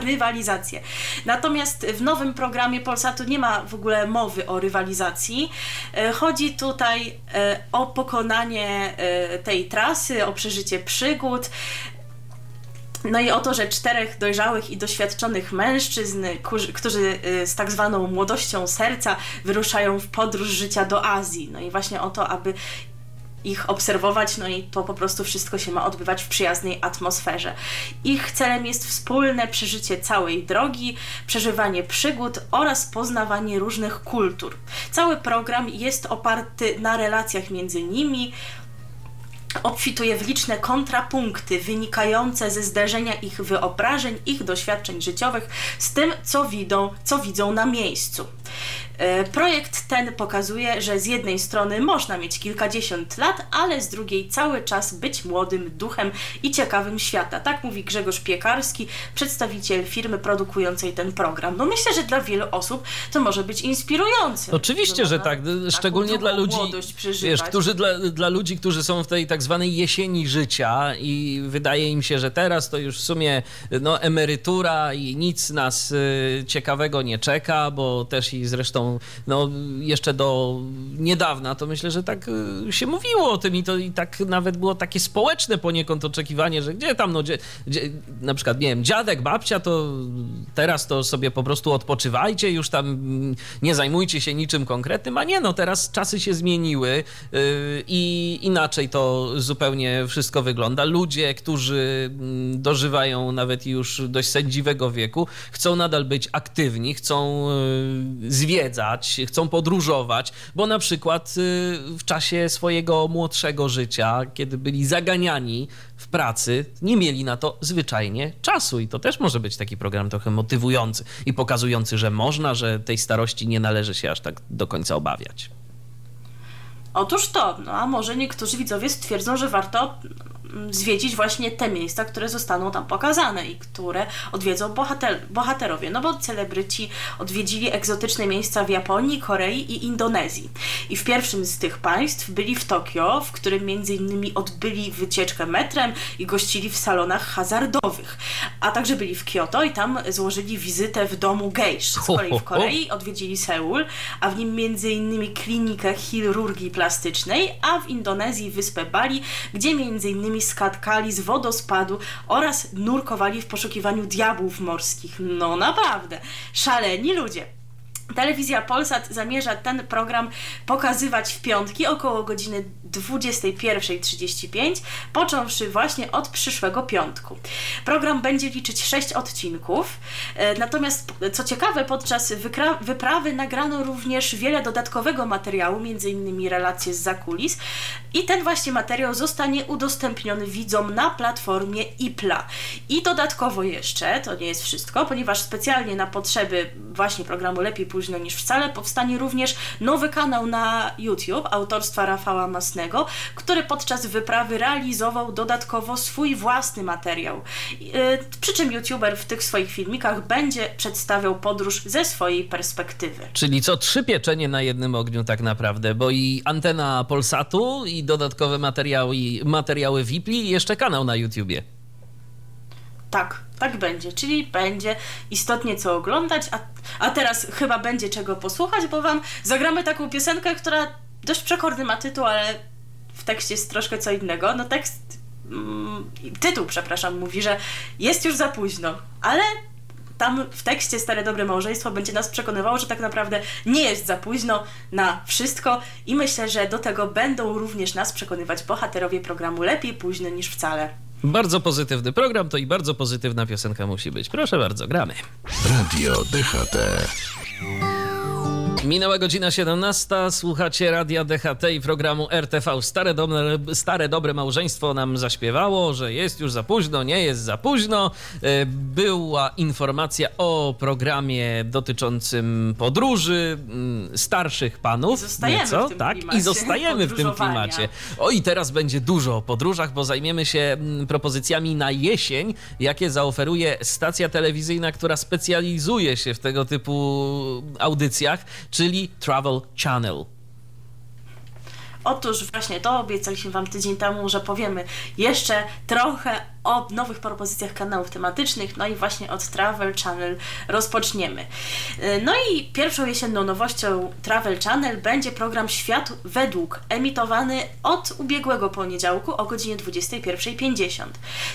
rywalizację. Natomiast w nowym programie Polsatu nie ma w ogóle mowy o rywalizacji. E, chodzi tutaj e, o pokonanie e, tej trasy, o przeżycie przygód. No i o to, że czterech dojrzałych i doświadczonych mężczyzn, którzy y, z tak zwaną młodością serca wyruszają w podróż życia do Azji. No i właśnie o to, aby ich obserwować, no i to po prostu wszystko się ma odbywać w przyjaznej atmosferze. Ich celem jest wspólne przeżycie całej drogi, przeżywanie przygód oraz poznawanie różnych kultur. Cały program jest oparty na relacjach między nimi, obfituje w liczne kontrapunkty wynikające ze zderzenia ich wyobrażeń, ich doświadczeń życiowych z tym, co widzą, co widzą na miejscu. E, projekt ten pokazuje, że z jednej strony można mieć kilkadziesiąt lat, ale z drugiej cały czas być młodym duchem i ciekawym świata. Tak mówi Grzegorz Piekarski, przedstawiciel firmy produkującej ten program. No myślę, że dla wielu osób to może być inspirujące. Oczywiście, że tak. Szczególnie dla ludzi, wiesz, którzy dla, dla ludzi, którzy są w tej tak zwanej jesieni życia i wydaje im się, że teraz to już w sumie no, emerytura i nic nas y, ciekawego nie czeka, bo też i zresztą no, jeszcze do niedawna, to myślę, że tak y, się mówiło o tym i to i tak nawet było takie społeczne poniekąd oczekiwanie, że gdzie tam, no, gdzie, gdzie, na przykład, nie wiem, dziadek, babcia, to teraz to sobie po prostu odpoczywajcie, już tam nie zajmujcie się niczym konkretnym, a nie, no teraz czasy się zmieniły yy, i inaczej to zupełnie wszystko wygląda. Ludzie, którzy mm, dożywają nawet już dość sędziwego wieku, chcą nadal być aktywni, chcą yy, zwiedzać, chcą podróżować, bo na przykład y, w czasie swojego młodszego życia, kiedy byli zaganiani w pracy, nie mieli na to zwyczajnie czasu i to też może być taki program trochę motywujący i pokazujący, że można, że tej starości nie należy się aż tak do końca obawiać. Otóż to, no a może niektórzy widzowie stwierdzą, że warto zwiedzić właśnie te miejsca, które zostaną tam pokazane i które odwiedzą bohater, bohaterowie. No bo celebryci odwiedzili egzotyczne miejsca w Japonii, Korei i Indonezji. I w pierwszym z tych państw byli w Tokio, w którym między innymi odbyli wycieczkę metrem i gościli w salonach hazardowych. A także byli w Kyoto i tam złożyli wizytę w domu gejsz. Z kolei w Korei odwiedzili Seul, a w nim między innymi klinikę chirurgii plastycznej, a w Indonezji wyspę Bali, gdzie między innymi skatkali z wodospadu oraz nurkowali w poszukiwaniu diabłów morskich. No naprawdę, szaleni ludzie. Telewizja Polsat zamierza ten program pokazywać w piątki około godziny 21.35, począwszy właśnie od przyszłego piątku. Program będzie liczyć 6 odcinków, e, natomiast co ciekawe, podczas wyprawy nagrano również wiele dodatkowego materiału, m.in. relacje z zakulis i ten właśnie materiał zostanie udostępniony widzom na platformie IPLA. I dodatkowo jeszcze, to nie jest wszystko, ponieważ specjalnie na potrzeby właśnie programu Lepiej Później późno niż wcale powstanie również nowy kanał na YouTube autorstwa Rafała Masnego, który podczas wyprawy realizował dodatkowo swój własny materiał. Yy, przy czym YouTuber w tych swoich filmikach będzie przedstawiał podróż ze swojej perspektywy. Czyli co trzy pieczenie na jednym ogniu tak naprawdę, bo i antena Polsatu, i dodatkowe materiały, materiały VIP i jeszcze kanał na YouTubie. Tak, tak będzie. Czyli będzie istotnie co oglądać, a, a teraz chyba będzie czego posłuchać, bo wam zagramy taką piosenkę, która dość przekorny ma tytuł, ale w tekście jest troszkę co innego. No tekst, mm, tytuł, przepraszam, mówi, że jest już za późno, ale tam w tekście Stare Dobre Małżeństwo będzie nas przekonywało, że tak naprawdę nie jest za późno na wszystko i myślę, że do tego będą również nas przekonywać bohaterowie programu Lepiej późno niż wcale. Bardzo pozytywny program, to i bardzo pozytywna piosenka musi być. Proszę bardzo, gramy. Radio DHT. Minęła godzina 17, słuchacie Radia DHT i programu RTV. Stare dobre, stare dobre małżeństwo nam zaśpiewało, że jest już za późno, nie jest za późno. E, była informacja o programie dotyczącym podróży mm, starszych panów. I zostajemy nieco, w tym tak? klimacie I zostajemy w tym klimacie. O i teraz będzie dużo o podróżach, bo zajmiemy się mm, propozycjami na jesień, jakie zaoferuje stacja telewizyjna, która specjalizuje się w tego typu audycjach, czyli Travel Channel. Otóż właśnie to obiecaliśmy Wam tydzień temu, że powiemy jeszcze trochę o nowych propozycjach kanałów tematycznych, no i właśnie od Travel Channel rozpoczniemy. Yy, No i pierwszą jesienną nowością Travel Channel będzie program Świat według, emitowany od ubiegłego poniedziałku o godzinie 21.50.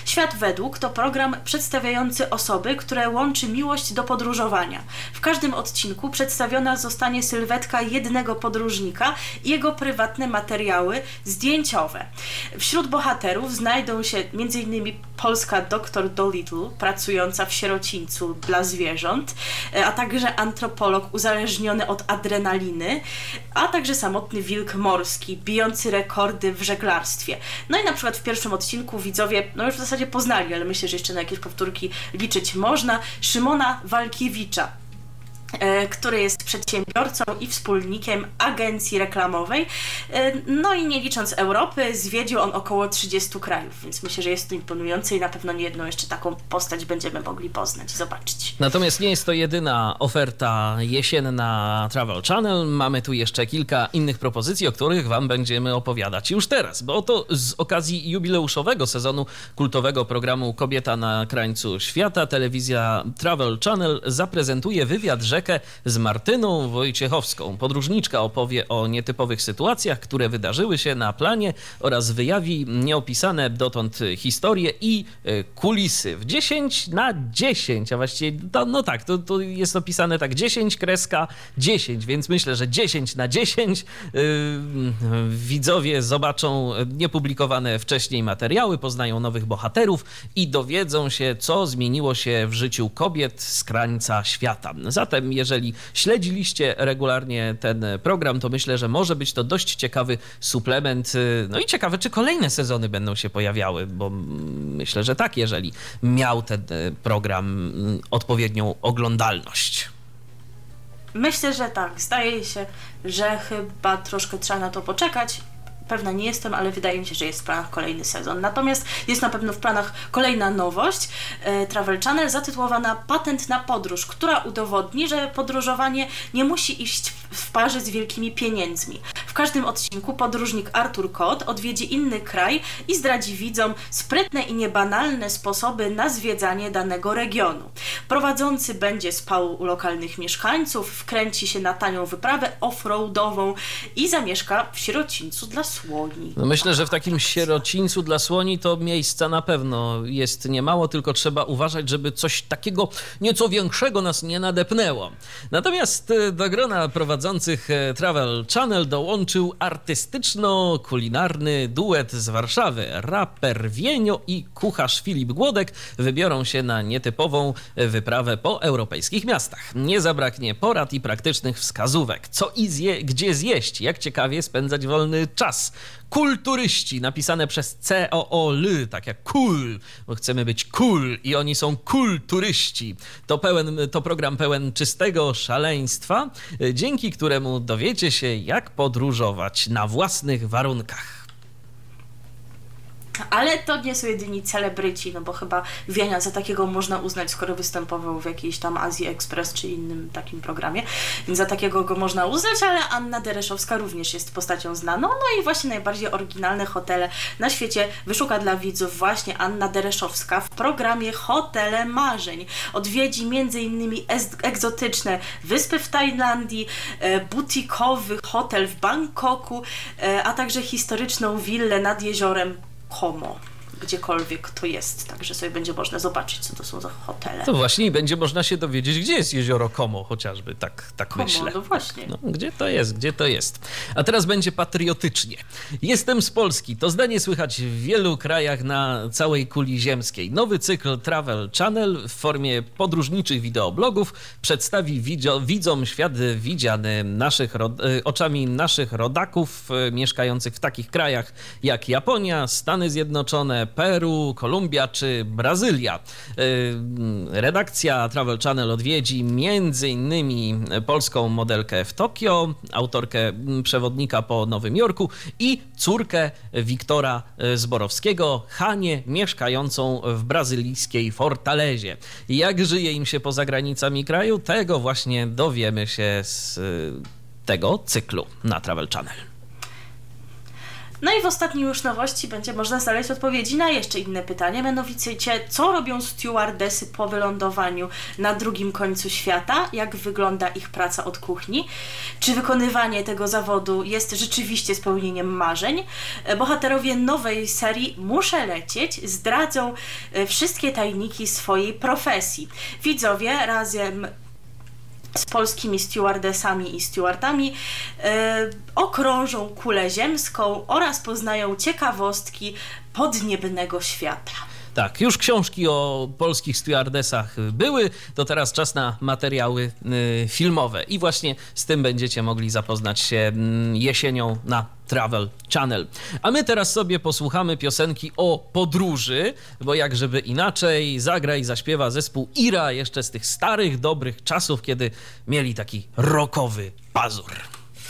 Świat według to program przedstawiający osoby, które łączy miłość do podróżowania. W każdym odcinku przedstawiona zostanie sylwetka jednego podróżnika i jego prywatne materiały zdjęciowe. Wśród bohaterów znajdą się m.in. polska dr Dolittle, pracująca w sierocińcu dla zwierząt, e, a także antropolog uzależniony od adrenaliny, a także samotny wilk morski, bijący rekordy w żeglarstwie. No i na przykład w pierwszym odcinku widzowie, no już w zasadzie poznali, ale myślę, że jeszcze na jakieś powtórki liczyć można, Szymona Walkiewicza, który jest przedsiębiorcą i wspólnikiem agencji reklamowej. E, No i nie licząc Europy, zwiedził on około 30 krajów, więc myślę, że jest to imponujące i na pewno nie jedną jeszcze taką postać będziemy mogli poznać, zobaczyć. Natomiast nie jest to jedyna oferta jesienna Travel Channel. Mamy tu jeszcze kilka innych propozycji, o których Wam będziemy opowiadać już teraz, bo oto z okazji jubileuszowego sezonu kultowego programu Kobieta na krańcu świata, telewizja Travel Channel zaprezentuje wywiad rzekę z Martyną Wojciechowską. Podróżniczka opowie o nietypowych sytuacjach, które wydarzyły się na planie oraz wyjawi nieopisane dotąd historie i e, kulisy. W 10 na 10, a właściwie, to, no tak, to, to jest opisane tak 10 kreska 10, więc myślę, że 10 na 10 yy, widzowie zobaczą niepublikowane wcześniej materiały, poznają nowych bohaterów i dowiedzą się, co zmieniło się w życiu kobiet z krańca świata. Zatem, jeżeli śledziliście regularnie ten program, to myślę, że może być to dość ciekawy suplement. No i ciekawe, czy kolejne sezony będą się pojawiały, bo myślę, że tak, jeżeli miał ten program odpowiednią oglądalność. Myślę, że tak. Zdaje się, że chyba troszkę trzeba na to poczekać. Pewna nie jestem, ale wydaje mi się, że jest w planach kolejny sezon. Natomiast jest na pewno w planach kolejna nowość e, Travel Channel zatytułowana Patent na podróż, która udowodni, że podróżowanie nie musi iść w- parze z wielkimi pieniędzmi. W każdym odcinku podróżnik Artur Kot odwiedzi inny kraj i zdradzi widzom sprytne i niebanalne sposoby na zwiedzanie danego regionu. Prowadzący będzie spał u lokalnych mieszkańców, wkręci się na tanią wyprawę off-roadową i zamieszka w sierocińcu dla słoni. No myślę, że w takim sierocińcu dla słoni to miejsca na pewno jest niemało, tylko trzeba uważać, żeby coś takiego nieco większego nas nie nadepnęło. Natomiast e, do grona prowadzących e, Travel Channel dołączył artystyczno-kulinarny duet z Warszawy. Raper Wienio i kucharz Filip Głodek wybiorą się na nietypową wyprawę po europejskich miastach. Nie zabraknie porad i praktycznych wskazówek. Co i zje, gdzie zjeść, jak ciekawie spędzać wolny czas. Kulturyści, napisane przez C-O-O-L, tak jak cool, bo chcemy być cool i oni są kulturyści. To, pełen, to program pełen czystego szaleństwa, dzięki któremu dowiecie się, jak podróżować na własnych warunkach. Ale to nie są jedyni celebryci, no bo chyba Wienia za takiego można uznać, skoro występował w jakiejś tam Azji Express czy innym takim programie. Więc za takiego go można uznać, ale Anna Dereszowska również jest postacią znaną. No i właśnie najbardziej oryginalne hotele na świecie wyszuka dla widzów właśnie Anna Dereszowska w programie Hotele Marzeń. Odwiedzi m.in. egzotyczne wyspy w Tajlandii, e, butikowy hotel w Bangkoku, e, a także historyczną willę nad jeziorem Como gdziekolwiek to jest, także sobie będzie można zobaczyć, co to są za hotele. To właśnie i będzie można się dowiedzieć, gdzie jest jezioro Como chociażby, tak, tak Como, myślę. no właśnie. No, gdzie to jest, gdzie to jest. A teraz będzie patriotycznie. Jestem z Polski. To zdanie słychać w wielu krajach na całej kuli ziemskiej. Nowy cykl Travel Channel w formie podróżniczych wideoblogów przedstawi widzio, widzom świat widziany naszych, e, oczami naszych rodaków e, mieszkających w takich krajach jak Japonia, Stany Zjednoczone, Peru, Kolumbia czy Brazylia. Y, redakcja Travel Channel odwiedzi innymi polską modelkę w Tokio, autorkę przewodnika po Nowym Jorku i córkę Wiktora Zborowskiego, Hanie, mieszkającą w brazylijskiej Fortalezie. Jak żyje im się poza granicami kraju, tego właśnie dowiemy się z y, tego cyklu na Travel Channel. No i w ostatniej już nowości będzie można znaleźć odpowiedzi na jeszcze inne pytanie, mianowicie co robią stewardesy po wylądowaniu na drugim końcu świata, jak wygląda ich praca od kuchni, czy wykonywanie tego zawodu jest rzeczywiście spełnieniem marzeń. Bohaterowie nowej serii Muszę lecieć zdradzą e, wszystkie tajniki swojej profesji. Widzowie razem z polskimi stewardesami i stewardami e, okrążą kulę ziemską oraz poznają ciekawostki podniebnego świata. Tak, już książki o polskich stewardesach były, to teraz czas na materiały y, filmowe i właśnie z tym będziecie mogli zapoznać się mm, jesienią na Travel Channel. A my teraz sobie posłuchamy piosenki o podróży, bo jak żeby inaczej zagra i zaśpiewa zespół Ira jeszcze z tych starych, dobrych czasów, kiedy mieli taki rockowy pazur.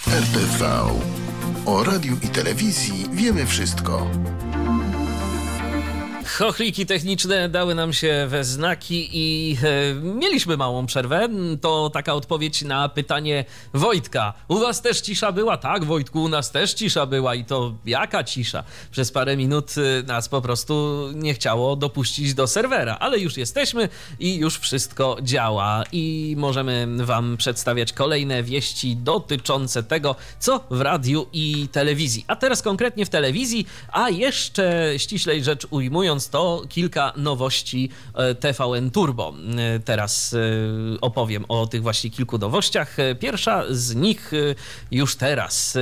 RTV. O radiu i telewizji wiemy wszystko. Chochliki techniczne dały nam się we znaki i e, mieliśmy małą przerwę. To taka odpowiedź na pytanie Wojtka. U was też cisza była? Tak, Wojtku, u nas też cisza była i to jaka cisza? Przez parę minut e, nas po prostu nie chciało dopuścić do serwera, ale już jesteśmy i już wszystko działa i możemy wam przedstawiać kolejne wieści dotyczące tego, co w radiu i telewizji. A teraz konkretnie w telewizji, a jeszcze ściślej rzecz ujmując, to kilka nowości e, TVN Turbo. E, teraz e, opowiem o tych właśnie kilku nowościach. Pierwsza z nich już teraz,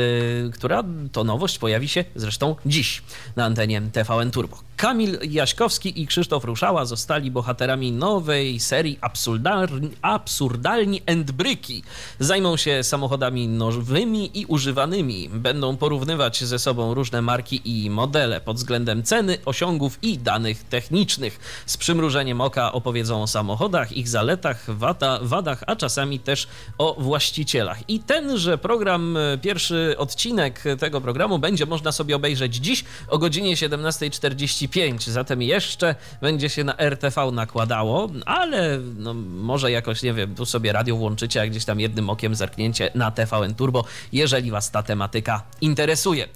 która to nowość pojawi się zresztą dziś na antenie TVN Turbo. Kamil Jaśkowski i Krzysztof Ruszała zostali bohaterami nowej serii Absurdalni, Absurdalni Endbryki. Zajmą się samochodami nowymi i używanymi. Będą porównywać ze sobą różne marki i modele pod względem ceny, osiągów i danych technicznych. Z przymrużeniem oka opowiedzą o samochodach, ich zaletach, wada, wadach, a czasami też o właścicielach. I tenże program, pierwszy odcinek tego programu będzie można sobie obejrzeć dziś o godzinie 17.40 35, zatem jeszcze będzie się na RTV nakładało, ale no, może jakoś, nie wiem, tu sobie radio włączycie, a gdzieś tam jednym okiem zerknięcie na TVN Turbo, jeżeli Was ta tematyka interesuje.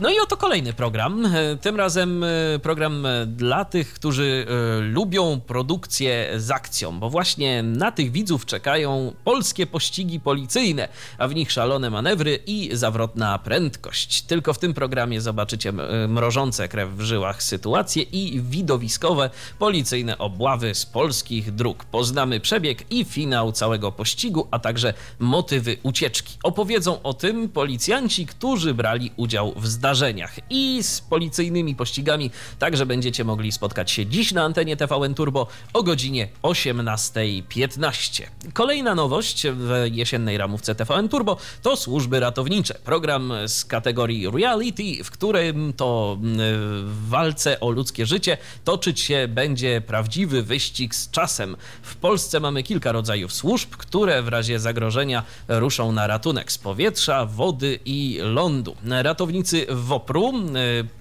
No i oto kolejny program. E, tym razem e, program e, dla tych, którzy lubią produkcję z akcją, bo właśnie na tych widzów czekają polskie pościgi policyjne, a w nich szalone manewry i zawrotna prędkość. Tylko w tym programie zobaczycie mrożące krew w żyłach sytuacje i widowiskowe policyjne obławy z polskich dróg. Poznamy przebieg i finał całego pościgu, a także motywy ucieczki. Opowiedzą o tym policjanci, którzy brali udział w zdarzeniu zdarzeniach i z policyjnymi pościgami także będziecie mogli spotkać się dziś na antenie TVN Turbo o godzinie 18.15. Kolejna nowość w jesiennej ramówce TVN Turbo to służby ratownicze. Program z kategorii reality, w którym to w walce o ludzkie życie toczyć się będzie prawdziwy wyścig z czasem. W Polsce mamy kilka rodzajów służb, które w razie zagrożenia ruszą na ratunek z powietrza, wody i lądu. Ratownicy WOPR-u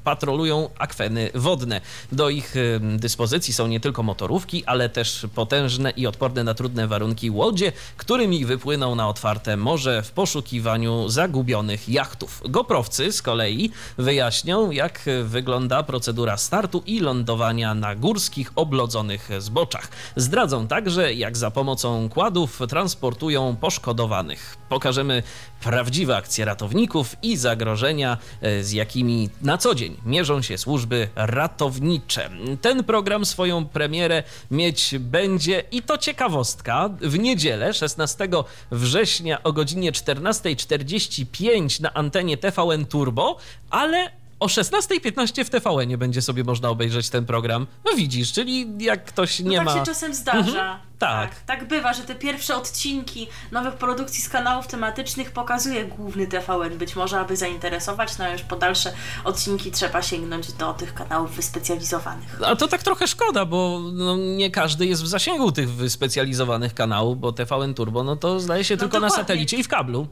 patrolują akweny wodne. Do ich dyspozycji są nie tylko motorówki, ale też potężne i odporne na trudne warunki łodzie, którymi wypłyną na otwarte morze w poszukiwaniu zagubionych jachtów. Goprowcy z kolei wyjaśnią, jak wygląda procedura startu i lądowania na górskich, oblodzonych zboczach. Zdradzą także, jak za pomocą kładów transportują poszkodowanych. Pokażemy prawdziwe akcje ratowników i zagrożenia, z jakimi na co dzień mierzą się służby ratownicze. Ten program swoją premierę mieć będzie i to ciekawostka w niedzielę 16 września o godzinie 14.45 na antenie TVN Turbo, ale o 16.15 w TVN nie będzie sobie można obejrzeć ten program. No widzisz, czyli jak ktoś nie no tak ma... się czasem zdarza. Mhm, tak. tak. Tak bywa, że te pierwsze odcinki nowych produkcji z kanałów tematycznych pokazuje główny TVN, być może aby zainteresować, no a już po dalsze odcinki trzeba sięgnąć do tych kanałów wyspecjalizowanych. A to tak trochę szkoda, bo no, nie każdy jest w zasięgu tych wyspecjalizowanych kanałów, bo TVN Turbo, no to zdaje się No tylko na dokładnie. satelicie i w kablu.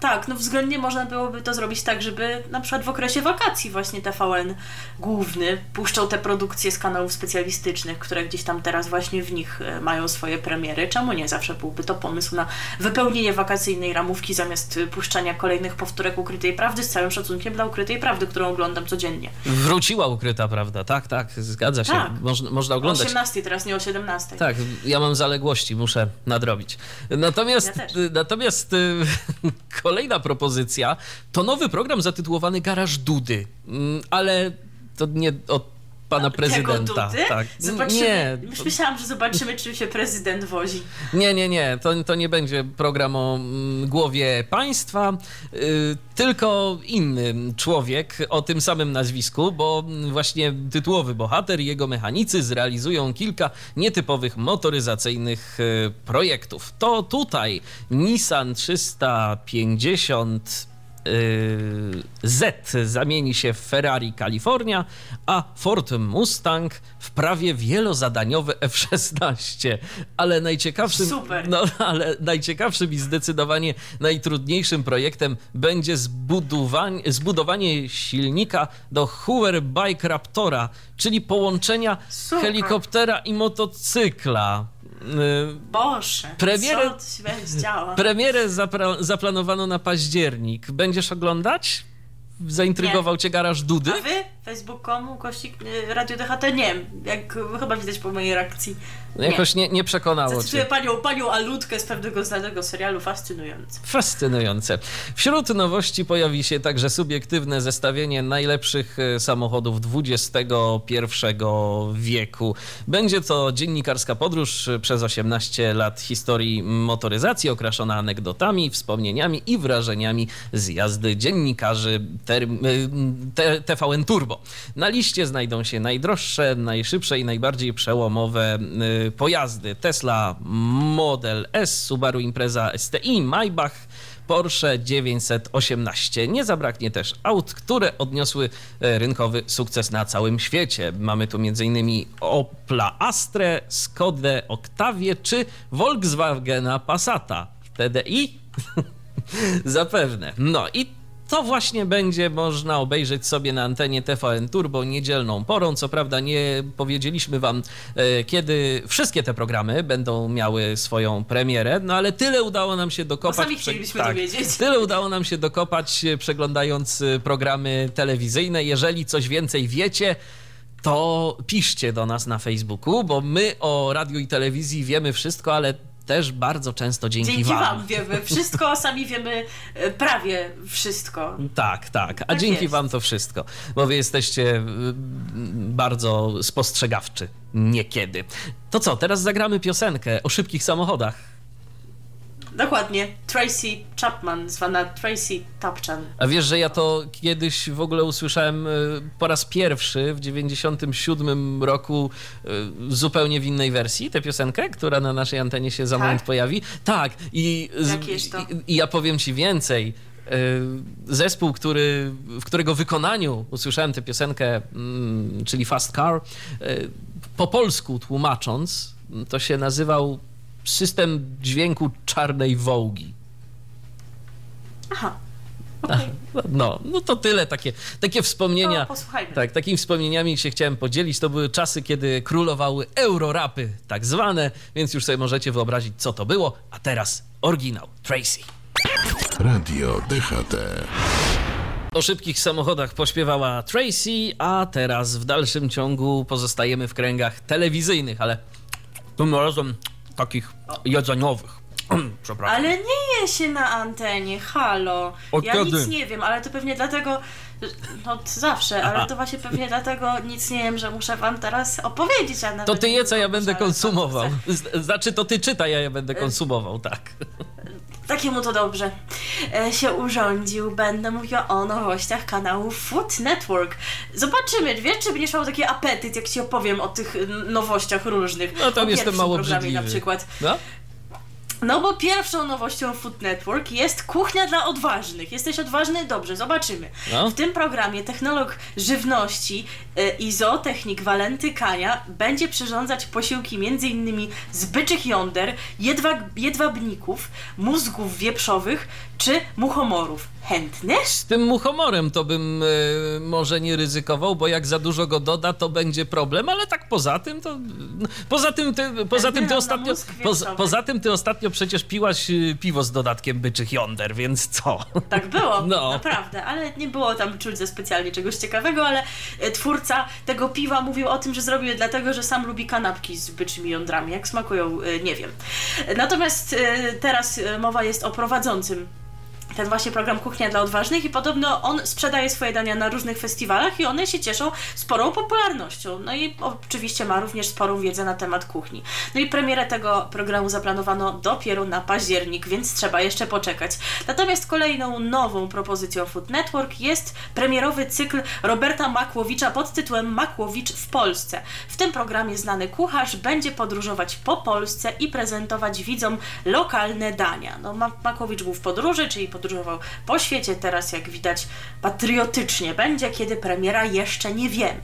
Tak, no względnie można byłoby to zrobić tak, żeby na przykład w okresie wakacji właśnie TVN główny puszczał te produkcje z kanałów specjalistycznych, które gdzieś tam teraz właśnie w nich e, mają swoje premiery. Czemu nie? Zawsze byłby to pomysł na wypełnienie wakacyjnej ramówki zamiast e, puszczania kolejnych powtórek Ukrytej Prawdy z całym szacunkiem dla Ukrytej Prawdy, którą oglądam codziennie. Wróciła ukryta prawda, tak, tak, zgadza się. Tak. Można, można O oglądać. 18 teraz, nie o 17. Tak, ja mam zaległości, muszę nadrobić. Natomiast, Ja natomiast y, kolejna propozycja. To nowy program zatytułowany Garaż Dudy, Mm, ale to nie od pana prezydenta. Tego? Tak. Zobaczymy. Nie, Już myślałam, że zobaczymy, czym się prezydent wozi. Nie, nie, nie. To, to nie będzie program o mm, głowie państwa, y, tylko inny człowiek o tym samym nazwisku, bo mm, właśnie tytułowy bohater i jego mechanicy zrealizują kilka nietypowych motoryzacyjnych y, projektów. To tutaj Nissan 350 y, Z zamieni się w Ferrari California, a Ford Mustang w prawie wielozadaniowe F-16. Ale najciekawszym, Super. no, ale najciekawszym i zdecydowanie najtrudniejszym projektem będzie zbudowanie, zbudowanie silnika do Hoover Bike Raptora, czyli połączenia Super. helikoptera i motocykla. Y, Boże, Premierę- co się działo? Premierę zapra- zaplanowano na październik. Będziesz oglądać? Zaintrygował cię garaż Dudy? A wy? Facebook.com, kościk, y, Radio DHT? Nie wiem, jak y, chyba widać po mojej reakcji. Nie. Jakoś nie, nie przekonało Zacytuję cię. panią, panią Alutkę z pewnego znanego serialu, fascynujący. Fascynujące. Wśród nowości pojawi się także subiektywne zestawienie najlepszych e, samochodów XXI wieku. Będzie to dziennikarska podróż e, przez 18 lat historii motoryzacji, okraszona anegdotami, wspomnieniami i wrażeniami z jazdy dziennikarzy term- e, T- TVN Turbo. Na liście znajdą się najdroższe, najszybsze i najbardziej przełomowe y, pojazdy. Tesla Model S, Subaru Impreza STI, Maybach, Porsche 918. Nie zabraknie też aut, które odniosły e, rynkowy sukces na całym świecie. Mamy tu m.in. Opla Astrę, Skodę Octavię czy Volkswagena Passata. TDI? Zapewne. No i to właśnie będzie można obejrzeć sobie na antenie TVN Turbo niedzielną porą. Co prawda nie powiedzieliśmy wam, e, kiedy wszystkie te programy będą miały swoją premierę, no ale tyle udało nam się dokopać. Bo sami chcielibyśmy dowiedzieć. Tyle udało nam się dokopać e, przeglądając e, programy telewizyjne. Jeżeli coś więcej wiecie, to piszcie do nas na Facebooku, bo my o radiu i telewizji wiemy wszystko, ale też bardzo często dzięki, Dzięki wam. wam wiemy wszystko, sami wiemy e, prawie wszystko. Tak, tak. A Tak dzięki jest. wam to wszystko, bo wy jesteście y, bardzo spostrzegawczy niekiedy. To co, teraz zagramy piosenkę o szybkich samochodach. Dokładnie. Tracy Chapman, zwana Tracy Tapchan. A wiesz, że ja to kiedyś w ogóle usłyszałem y, po raz pierwszy w 97 roku y, zupełnie w innej wersji, tę piosenkę, która na naszej antenie się za Tak? moment pojawi. Tak, i, to? i, i ja powiem ci więcej. Y, Zespół, który, w którego wykonaniu usłyszałem tę piosenkę, mm, czyli Fast Car, po polsku tłumacząc, to się nazywał System Dźwięku Czarnej Wołgi. Aha. Okej. No, no to tyle, takie, takie wspomnienia. Tak, takimi wspomnieniami się chciałem podzielić. To były czasy, kiedy królowały eurorapy, tak zwane, więc już sobie możecie wyobrazić, co to było. A teraz oryginał Tracy. Radio DHT. O szybkich samochodach pośpiewała Tracy, a teraz w dalszym ciągu pozostajemy w kręgach telewizyjnych, ale tym razem takich jedzeniowych. Przepraszam. Ale nie je się na antenie, halo. Od ja kiedy? nic nie wiem, ale to pewnie dlatego, no t- zawsze, ale to właśnie pewnie dlatego nic nie wiem, że muszę wam teraz opowiedzieć. A nawet To ty je, co ja będę konsumował. Znaczy, to ty czytaj, a ja będę konsumował, tak. Takiemu to dobrze. E, się urządził, będę mówiła o nowościach kanału Food Network. Zobaczymy, wiesz, czy będziesz miał taki apetyt, jak ci opowiem o tych nowościach różnych. No tam o jestem mało brzydliwy. na przykład. No? No bo pierwszą nowością Food Network jest kuchnia dla odważnych. Jesteś odważny? Dobrze, zobaczymy. No. W tym programie technolog żywności e, i zootechnik Walenty Kania będzie przyrządzać posiłki m.in. z byczych jąder, jedwab, jedwabników, mózgów wieprzowych czy muchomorów. Chętny? Z tym muchomorem to bym e, może nie ryzykował, bo jak za dużo go doda, to będzie problem, ale tak poza tym to. no, Poza tym ty, poza tym ty ostatnio. Poza, poza tym ty ostatnio przecież piłaś e, piwo z dodatkiem byczych jąder, więc co? Tak było, No. naprawdę, ale nie było tam czuć za specjalnie czegoś ciekawego, ale e, twórca tego piwa mówił o tym, że zrobił je dlatego, że sam lubi kanapki z byczymi jądrami. Jak smakują, e, nie wiem. Natomiast e, teraz mowa jest o prowadzącym ten właśnie program Kuchnia dla Odważnych i podobno on sprzedaje swoje dania na różnych festiwalach i one się cieszą sporą popularnością. No i oczywiście ma również sporą wiedzę na temat kuchni. No i premierę tego programu zaplanowano dopiero na październik, więc trzeba jeszcze poczekać. Natomiast kolejną nową propozycją Food Network jest premierowy cykl Roberta Makłowicza pod tytułem Makłowicz w Polsce. W tym programie znany kucharz będzie podróżować po Polsce i prezentować widzom lokalne dania. No, Ma- Makłowicz był w podróży, czyli podróżował po świecie, teraz jak widać patriotycznie będzie, kiedy premiera jeszcze nie wiemy.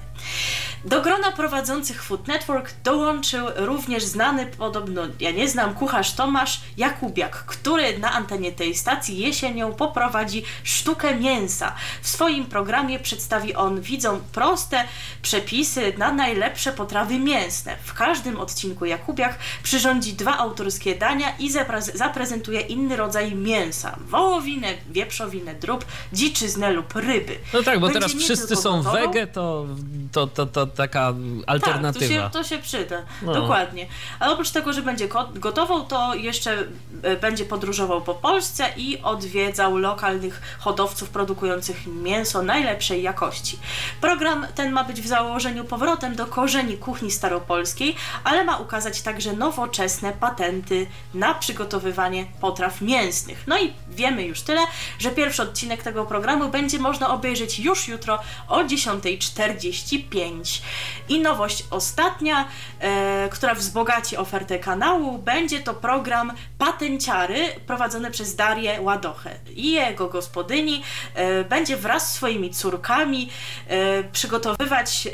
Do grona prowadzących Food Network dołączył również znany, podobno ja nie znam, kucharz Tomasz Jakubiak, który na antenie tej stacji jesienią poprowadzi sztukę mięsa. W swoim programie przedstawi on widzom proste przepisy na najlepsze potrawy mięsne. W każdym odcinku Jakubiak przyrządzi dwa autorskie dania i zapre- zaprezentuje inny rodzaj mięsa. Wołowinę, wieprzowinę, drób, dziczyznę lub ryby. No tak, bo Będzie teraz wszyscy są wege, to, to, to, to taka alternatywa. tak, to się, to się przyda, No. dokładnie. Ale oprócz tego, że będzie gotował, to jeszcze e, będzie podróżował po Polsce i odwiedzał lokalnych hodowców produkujących mięso najlepszej jakości. Program ten ma być w założeniu powrotem do korzeni kuchni staropolskiej, ale ma ukazać także nowoczesne patenty na przygotowywanie potraw mięsnych. No i wiemy już tyle, że pierwszy odcinek tego programu będzie można obejrzeć już jutro o 10.45. I nowość ostatnia, e, która wzbogaci ofertę kanału, będzie to program Patenciary prowadzony przez Darię Ładochę. I jego gospodyni e, będzie wraz z swoimi córkami e, przygotowywać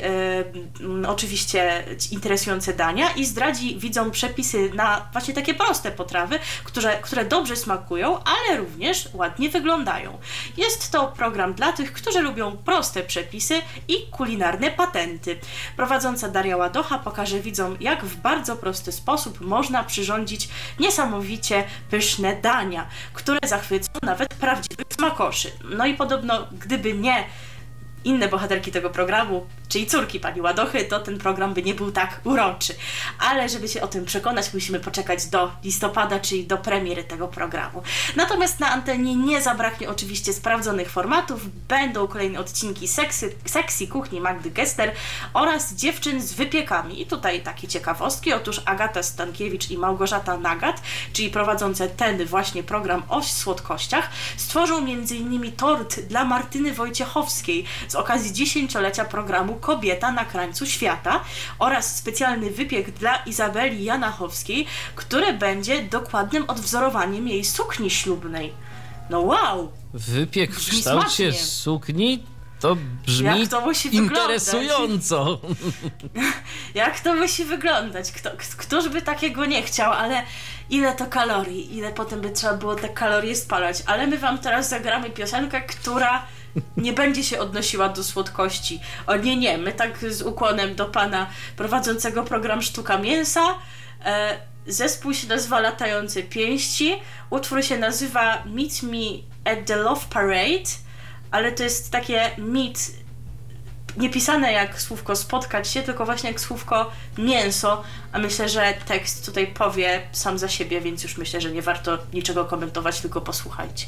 e, oczywiście interesujące dania i zdradzi widzom przepisy na właśnie takie proste potrawy, które, które dobrze smakują, ale również ładnie wyglądają. Jest to program dla tych, którzy lubią proste przepisy i kulinarne patenty. Prowadząca Daria Ładocha pokaże widzom, jak w bardzo prosty sposób można przyrządzić niesamowicie pyszne dania, które zachwycą nawet prawdziwych smakoszy. No i podobno, gdyby nie inne bohaterki tego programu, czyli córki pani Ładochy, to ten program by nie był tak uroczy. Ale żeby się o tym przekonać, musimy poczekać do listopada, czyli do premiery tego programu. Natomiast na antenie nie zabraknie oczywiście sprawdzonych formatów. Będą kolejne odcinki seksy, Kuchni Magdy Gester oraz Dziewczyn z wypiekami. I tutaj takie ciekawostki. Otóż Agata Stankiewicz i Małgorzata Nagat, czyli prowadzące ten właśnie program o słodkościach, stworzą m.in. tort dla Martyny Wojciechowskiej z okazji dziesięciolecia programu Kobieta na krańcu świata oraz specjalny wypiek dla Izabeli Janachowskiej, który będzie dokładnym odwzorowaniem jej sukni ślubnej. No wow! Wypiek w Brzmi kształcie smacznie. sukni to brzmi Jak to wyglądać? interesująco. Jak to musi wyglądać? Kto, któż by takiego nie chciał, ale ile to kalorii, ile potem by trzeba było te kalorie spalać. Ale my wam teraz zagramy piosenkę, która nie będzie się odnosiła do słodkości. O nie, nie, my tak z ukłonem do pana prowadzącego program Sztuka Mięsa. E, zespół się nazywa Latające Pięści. Utwór się nazywa Meet Me at the Love Parade, ale to jest takie meet nie pisane jak słówko spotkać się, tylko właśnie jak słówko mięso, a myślę, że tekst tutaj powie sam za siebie, więc już myślę, że nie warto niczego komentować, tylko posłuchajcie.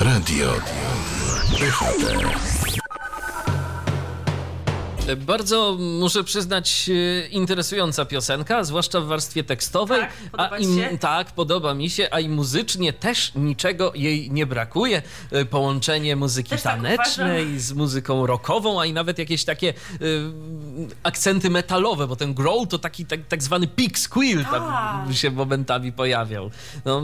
Radio DHT. Bardzo muszę przyznać e, interesująca piosenka, zwłaszcza w warstwie tekstowej. Tak? Podoba a ci i, się? tak, podoba mi się, a i muzycznie też niczego jej nie brakuje. E, Połączenie muzyki Też tak tanecznej z muzyką rockową, a i nawet jakieś takie e, akcenty metalowe, bo ten growl to taki tak, tak zwany pig squeal tam Tak. się momentami pojawiał. No,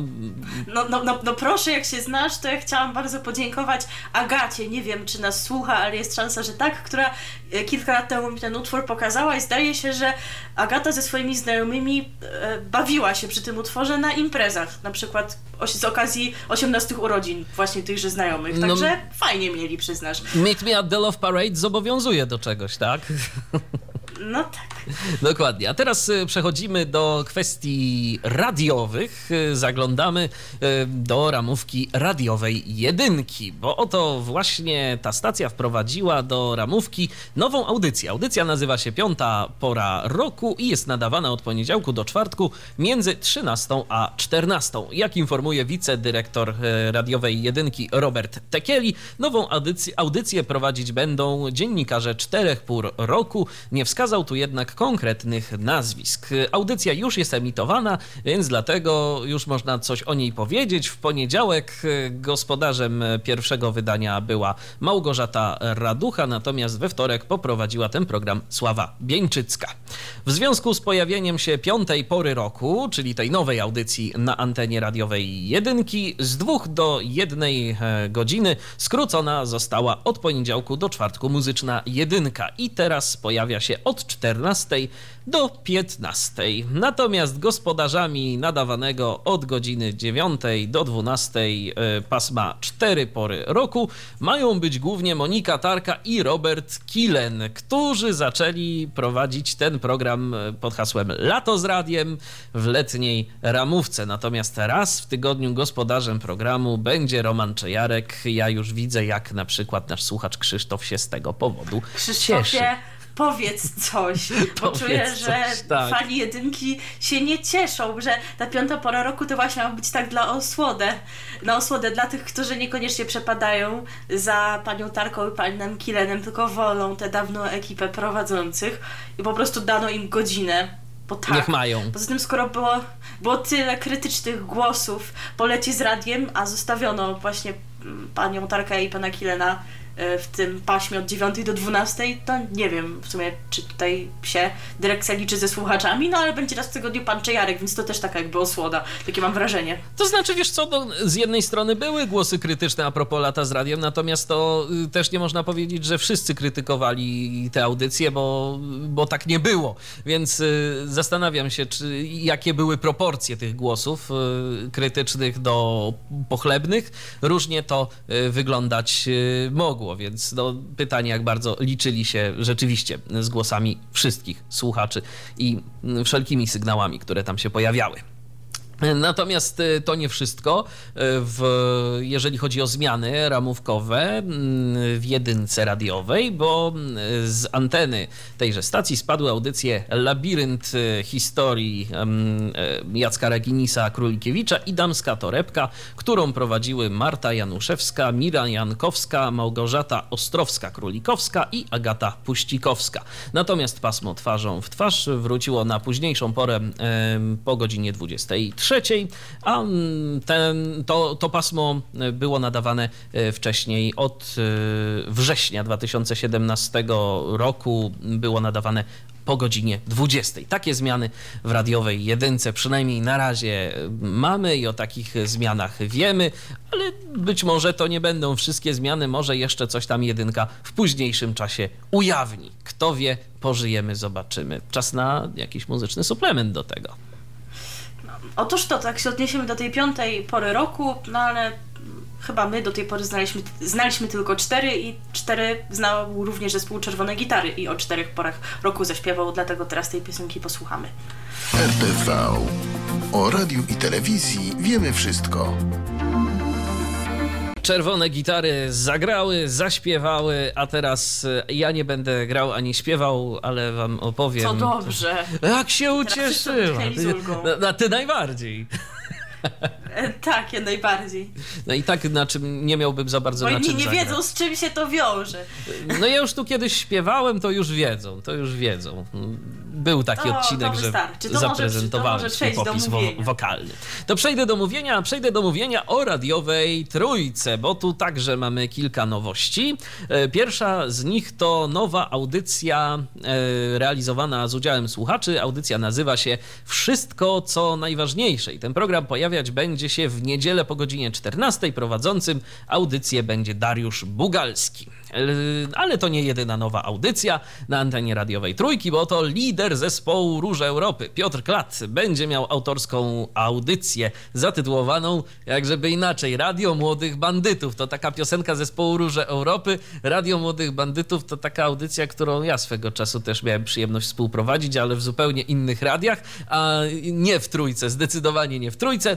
No, no, no, no proszę, jak się znasz, to ja chciałam bardzo podziękować Agacie, nie wiem czy nas słucha, ale jest szansa, że tak, która e, kilka lat temu mi ten utwór pokazała i zdaje się, że Agata ze swoimi znajomymi e, bawiła się przy tym utworze na imprezach, na przykład z okazji 18 urodzin właśnie tychże znajomych, No- także fajnie mieli, przyznasz. Meet Me at the Love Parade zobowiązuje do czegoś, tak? No tak. Dokładnie. A teraz y, przechodzimy do kwestii radiowych. Y, Zaglądamy y, do ramówki radiowej jedynki, bo oto właśnie ta stacja wprowadziła do ramówki nową audycję. Audycja nazywa się Piąta Pora Roku i jest nadawana od poniedziałku do czwartku między 13 a 14. Jak informuje wicedyrektor radiowej jedynki Robert Tekieli, nową audycję, audycję prowadzić będą dziennikarze czterech pór roku. Nie wskazał tu jednak konkretnych nazwisk. Audycja już jest emitowana, więc dlatego już można coś o niej powiedzieć. W poniedziałek gospodarzem pierwszego wydania była Małgorzata Raducha, natomiast we wtorek poprowadziła ten program Sława Bieńczycka. W związku z pojawieniem się piątej pory roku, czyli tej nowej audycji na antenie radiowej jedynki, z dwóch do jednej e, godziny skrócona została od poniedziałku do czwartku muzyczna jedynka i teraz pojawia się od 14 do 15. Natomiast gospodarzami nadawanego od godziny 9 do 12 e, pasma 4 pory roku mają być głównie Monika Tarka i Robert Kilen, którzy zaczęli prowadzić ten program e, pod hasłem Lato z radiem w letniej ramówce. Natomiast raz w tygodniu gospodarzem programu będzie Roman Czejarek. Ja już widzę, jak na przykład nasz słuchacz Krzysztof się z tego powodu cieszy. Powiedz coś, bo czuję, że coś, tak. fani jedynki się nie cieszą, że ta piąta pora roku to właśnie ma być tak dla osłodę, na osłodę dla tych, którzy niekoniecznie przepadają za panią Tarką i panem Kilenem, tylko wolą tę dawną ekipę prowadzących i po prostu dano im godzinę. Bo tak. Niech mają. Poza tym, skoro było, było tyle krytycznych głosów po lecie z radiem, a zostawiono właśnie mm, panią Tarkę i pana Kilena w tym paśmie od 9 do 12, to nie wiem w sumie, czy tutaj się dyrekcja liczy ze słuchaczami, no ale będzie raz w tygodniu pan Czejarek, więc to też taka jakby osłoda. Takie mam wrażenie. To znaczy, wiesz co, no, z jednej strony były głosy krytyczne a propos lata z radiem, natomiast to y, też nie można powiedzieć, że wszyscy krytykowali te audycje, bo, bo tak nie było. Więc y, zastanawiam się, czy, jakie były proporcje tych głosów y, krytycznych do pochlebnych. Różnie to wyglądać y, mogło, więc no, pytanie, jak bardzo liczyli się rzeczywiście z głosami wszystkich słuchaczy i wszelkimi sygnałami, które tam się pojawiały. Natomiast y, to nie wszystko. Y, w, jeżeli chodzi o zmiany ramówkowe mm, w jedynce radiowej, bo y, z anteny tejże stacji spadły audycje Labirynt Historii Jacka Raginisa Królikiewicza i Damska Torebka, którą prowadziły Marta Januszewska, Mira Jankowska, Małgorzata Ostrowska-Królikowska i Agata Puścikowska. Natomiast pasmo twarzą w twarz wróciło na późniejszą porę po godzinie 23 trzeciej, a mm, ten, to, to pasmo było nadawane e, wcześniej od e, września 2017 roku było nadawane po godzinie 20. Takie zmiany w radiowej jedynce przynajmniej na razie mamy i o takich zmianach wiemy, ale być może to nie będą wszystkie zmiany, może jeszcze coś tam jedynka w późniejszym czasie ujawni. Kto wie, pożyjemy, zobaczymy. Czas na jakiś muzyczny suplement do tego. Otóż to, tak się odniesiemy do tej piątej pory roku, no ale chyba my do tej pory znaliśmy, znaliśmy tylko cztery i cztery znał również zespół Czerwone Gitary i o czterech porach roku zaśpiewał, dlatego teraz tej piosenki posłuchamy. RTV. O radiu i telewizji wiemy wszystko. Czerwone gitary zagrały, zaśpiewały, a teraz e, ja nie będę grał ani śpiewał, ale wam opowiem. Co dobrze. Jak się ucieszyła. No, no, ty najbardziej. E, tak, ja najbardziej. No i tak na czym nie miałbym za bardzo Bo na czym nie zagrać. wiedzą, z czym się to wiąże. No ja już tu kiedyś śpiewałem, to już wiedzą, to już wiedzą. Był taki to, odcinek, to że to zaprezentowałem może, swój popis wo wokalny. To przejdę do mówienia, przejdę do mówienia o radiowej trójce, bo tu także mamy kilka nowości. E, pierwsza z nich to nowa audycja e, realizowana z udziałem słuchaczy. Audycja nazywa się Wszystko, co najważniejsze. I ten program pojawiać będzie się w niedzielę po godzinie 14. Prowadzącym audycję będzie Dariusz Bugalski. Ale to nie jedyna nowa audycja na antenie radiowej Trójki, bo to lider zespołu Róże Europy, Piotr Klat, będzie miał autorską audycję zatytułowaną, jak żeby inaczej, Radio Młodych Bandytów. To taka piosenka zespołu Róże Europy. Radio Młodych Bandytów to taka audycja, którą ja swego czasu też miałem przyjemność współprowadzić, ale w zupełnie innych radiach, a nie w Trójce, zdecydowanie nie w Trójce.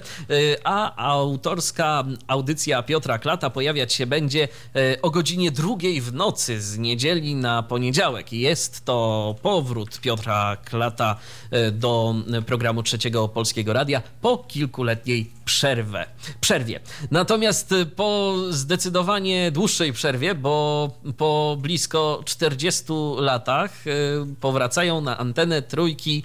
A autorska audycja Piotra Klata pojawiać się będzie e, o godzinie drugiej w nocy z niedzieli na poniedziałek. Jest to powrót Piotra Klata e, do programu Trzeciego Polskiego Radia po kilkuletniej przerwę, przerwie. Natomiast e, po zdecydowanie dłuższej przerwie, bo po blisko 40 latach e, powracają na antenę trójki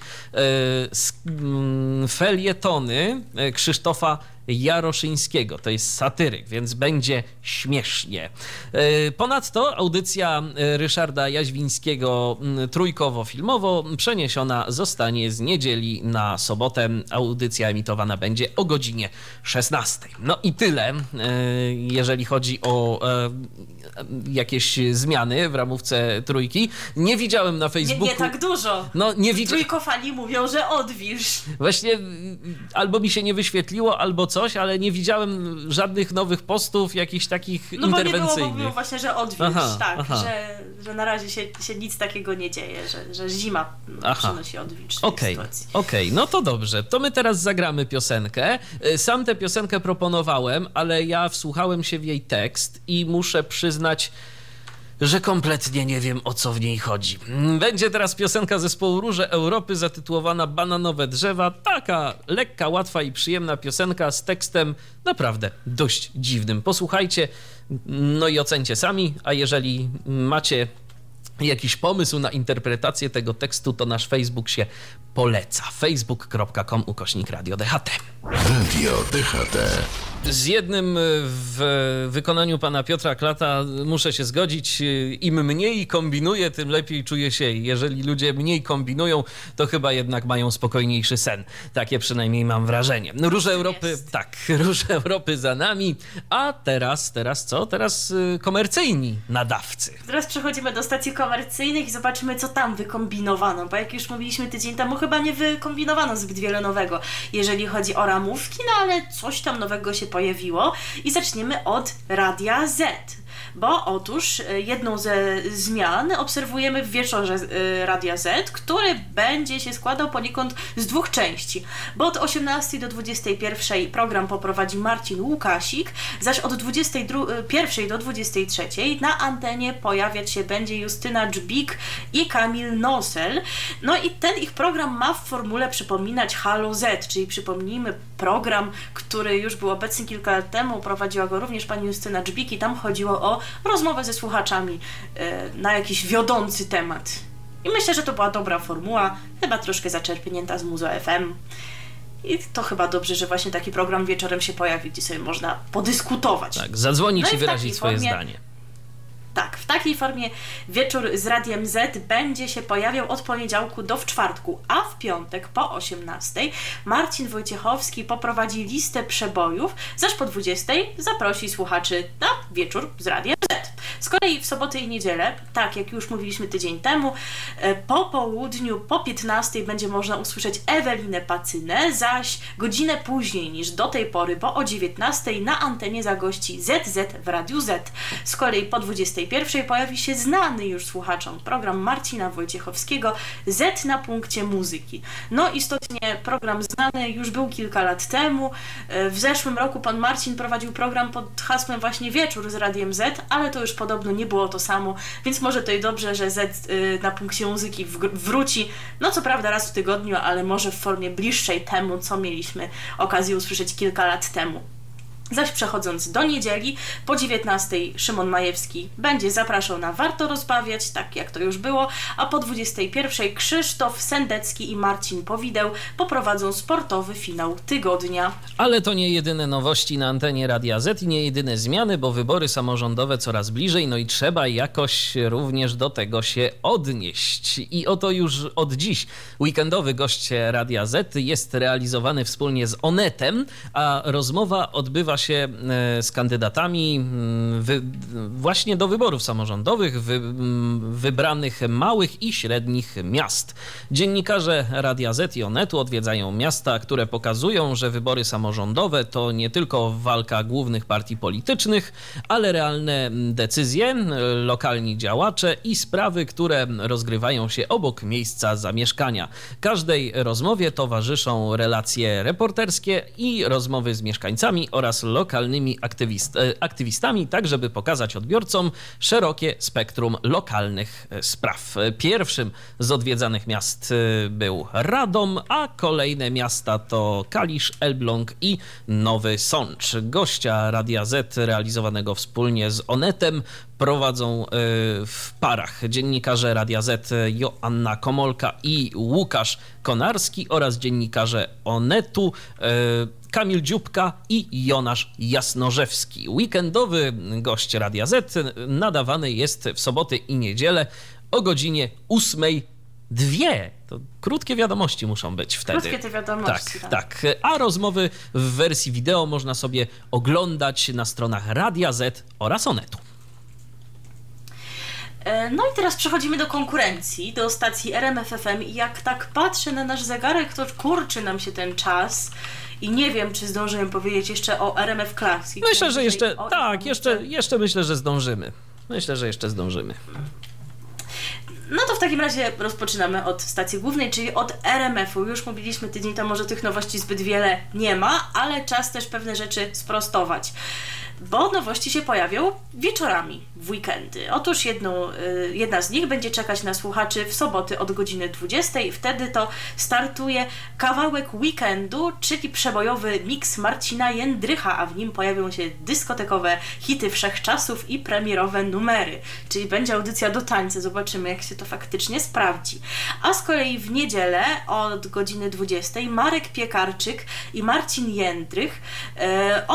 mm, felietony Krzysztofa Jaroszyńskiego. To jest satyryk, więc będzie śmiesznie. E, ponadto audycja e, Ryszarda Jaźwińskiego trójkowo-filmowo przeniesiona zostanie z niedzieli na sobotę. Audycja emitowana będzie o godzinie 16. No i tyle, e, jeżeli chodzi o jakieś zmiany w ramówce trójki. Nie widziałem na Facebooku. Nie, nie tak dużo. No, nie widziałem. Trójkofani mówią, że odwilż. Właśnie albo mi się nie wyświetliło, albo coś, ale nie widziałem żadnych nowych postów, jakichś takich no, interwencyjnych. No bo nie było, właśnie, że odwilż, aha, tak, aha. Że, że na razie się, się nic takiego nie dzieje, że, że zima aha. przynosi odwilż Okej, okay, okej, okay. no to dobrze. To my teraz zagramy piosenkę. Y, sam tę piosenkę proponowałem, ale ja wsłuchałem się w jej tekst i muszę przyznać, że kompletnie nie wiem o co w niej chodzi. Będzie teraz piosenka zespołu Róże Europy zatytułowana Bananowe drzewa. Taka lekka, łatwa i przyjemna piosenka z tekstem naprawdę dość dziwnym. Posłuchajcie, no i ocencie sami, a jeżeli macie jakiś pomysł na interpretację tego tekstu, to nasz Facebook się poleca. facebook.com ukośnik Radio DHT. Radio DHT. Z jednym w wykonaniu pana Piotra Klata muszę się zgodzić. Im mniej kombinuje, tym lepiej czuje się. Jeżeli ludzie mniej kombinują, to chyba jednak mają spokojniejszy sen. Takie przynajmniej mam wrażenie. No, róże Europy, tak, róże Europy za nami. A teraz, teraz co? Teraz y, komercyjni nadawcy. Teraz przechodzimy do stacji komercyjnych i zobaczymy, co tam wykombinowano. Bo jak już mówiliśmy tydzień temu, chyba nie wykombinowano zbyt wiele nowego, jeżeli chodzi o ramówki, no ale coś tam nowego się pojawiło. I zaczniemy od Radia Z bo otóż e, jedną ze zmian obserwujemy w wieczorze e, Radia Z, który będzie się składał poniekąd z dwóch części, bo od 18 do 21 program poprowadzi Marcin Łukasik, zaś od 21 do 23 na antenie pojawiać się będzie Justyna Dżbik i Kamil Nosel. No i ten ich program ma w formule przypominać Halo Z, czyli przypomnijmy program, który już był obecny kilka lat temu, prowadziła go również pani Justyna Dżbik i tam chodziło o rozmowę ze słuchaczami e, na jakiś wiodący temat. I myślę, że to była dobra formuła, chyba troszkę zaczerpnięta z Muzo FM. I to chyba dobrze, że właśnie taki program wieczorem się pojawi, gdzie sobie można podyskutować. Tak, zadzwonić No i wyrazić swoje formie- zdanie. Tak, w takiej formie wieczór z Radiem Z będzie się pojawiał od poniedziałku do w czwartku, a w piątek po 18 Marcin Wojciechowski poprowadzi listę przebojów, zaś po 20 zaprosi słuchaczy na wieczór z Radiem Z. Z kolei w soboty i niedzielę, tak jak już mówiliśmy tydzień temu, e, po południu po 15 będzie można usłyszeć Ewelinę Pacynę, zaś godzinę później niż do tej pory, bo o 19 na antenie zagości ZZ w Radiu Z. Z kolei po 21 pojawi się znany już słuchaczom program Marcina Wojciechowskiego Z na punkcie muzyki. No istotnie program znany już był kilka lat temu. E, W zeszłym roku pan Marcin prowadził program pod hasłem właśnie Wieczór z Radiem Z, ale to już podobno nie było to samo, więc może to i dobrze, że Z y, na punkcie muzyki wróci. No co prawda raz w tygodniu, ale może w formie bliższej temu, co mieliśmy okazję usłyszeć kilka lat temu. Zaś przechodząc do niedzieli, po 19 Szymon Majewski będzie zapraszał na Warto Rozbawiać, tak jak to już było, a po 21 Krzysztof Sendecki i Marcin Powideł poprowadzą sportowy finał tygodnia. Ale to nie jedyne nowości na antenie Radia Z i nie jedyne zmiany, bo wybory samorządowe coraz bliżej, no i trzeba jakoś również do tego się odnieść. I oto już od dziś weekendowy gość Radia Z jest realizowany wspólnie z Onetem, a rozmowa odbywa się e, z kandydatami mm, wy, właśnie do wyborów samorządowych wy, mm, wybranych małych i średnich miast. Dziennikarze Radia Z i Onetu odwiedzają miasta, które pokazują, że wybory samorządowe to nie tylko walka głównych partii politycznych, ale realne mm, decyzje, lokalni działacze i sprawy, które rozgrywają się obok miejsca zamieszkania. Każdej rozmowie towarzyszą relacje reporterskie i rozmowy z mieszkańcami oraz lokalnymi aktywist, e, aktywistami, tak żeby pokazać odbiorcom szerokie spektrum lokalnych e, spraw. Pierwszym z odwiedzanych miast e, był Radom, a kolejne miasta to Kalisz, Elbląg i Nowy Sącz. Gościa Radia Z realizowanego wspólnie z Onetem prowadzą w parach dziennikarze Radia Z Joanna Komolka i Łukasz Konarski oraz dziennikarze Onetu Kamil Dziubka i Jonasz Jasnorzewski. Weekendowy gość Radia Z nadawany jest w soboty i niedzielę o godzinie 8.02. To krótkie wiadomości muszą być wtedy. Krótkie te wiadomości, Tak, tak. tak. A rozmowy w wersji wideo można sobie oglądać na stronach Radia Z oraz Onetu. E, No i teraz przechodzimy do konkurencji, do stacji RMFFM i jak tak patrzę na nasz zegarek, to kurczy nam się ten czas i nie wiem, czy zdążymy powiedzieć jeszcze o RMF Classic. Myślę, że jeszcze, tak, jeszcze, jeszcze myślę, że zdążymy. Myślę, że jeszcze zdążymy. No to w takim razie rozpoczynamy od stacji głównej, czyli od RMF-u. Już mówiliśmy tydzień temu, że tych nowości zbyt wiele nie ma, ale czas też pewne rzeczy sprostować. Bo nowości się pojawią wieczorami, w weekendy. Otóż jedną, y, jedna z nich będzie czekać na słuchaczy w soboty od godziny 20. Wtedy to startuje kawałek weekendu, czyli przebojowy miks Marcina Jędrycha, a w nim pojawią się dyskotekowe hity wszechczasów i premierowe numery. Czyli będzie audycja do tańca. Zobaczymy, jak się to faktycznie sprawdzi. A z kolei w niedzielę od godziny 20 Marek Piekarczyk i Marcin Jędrych e,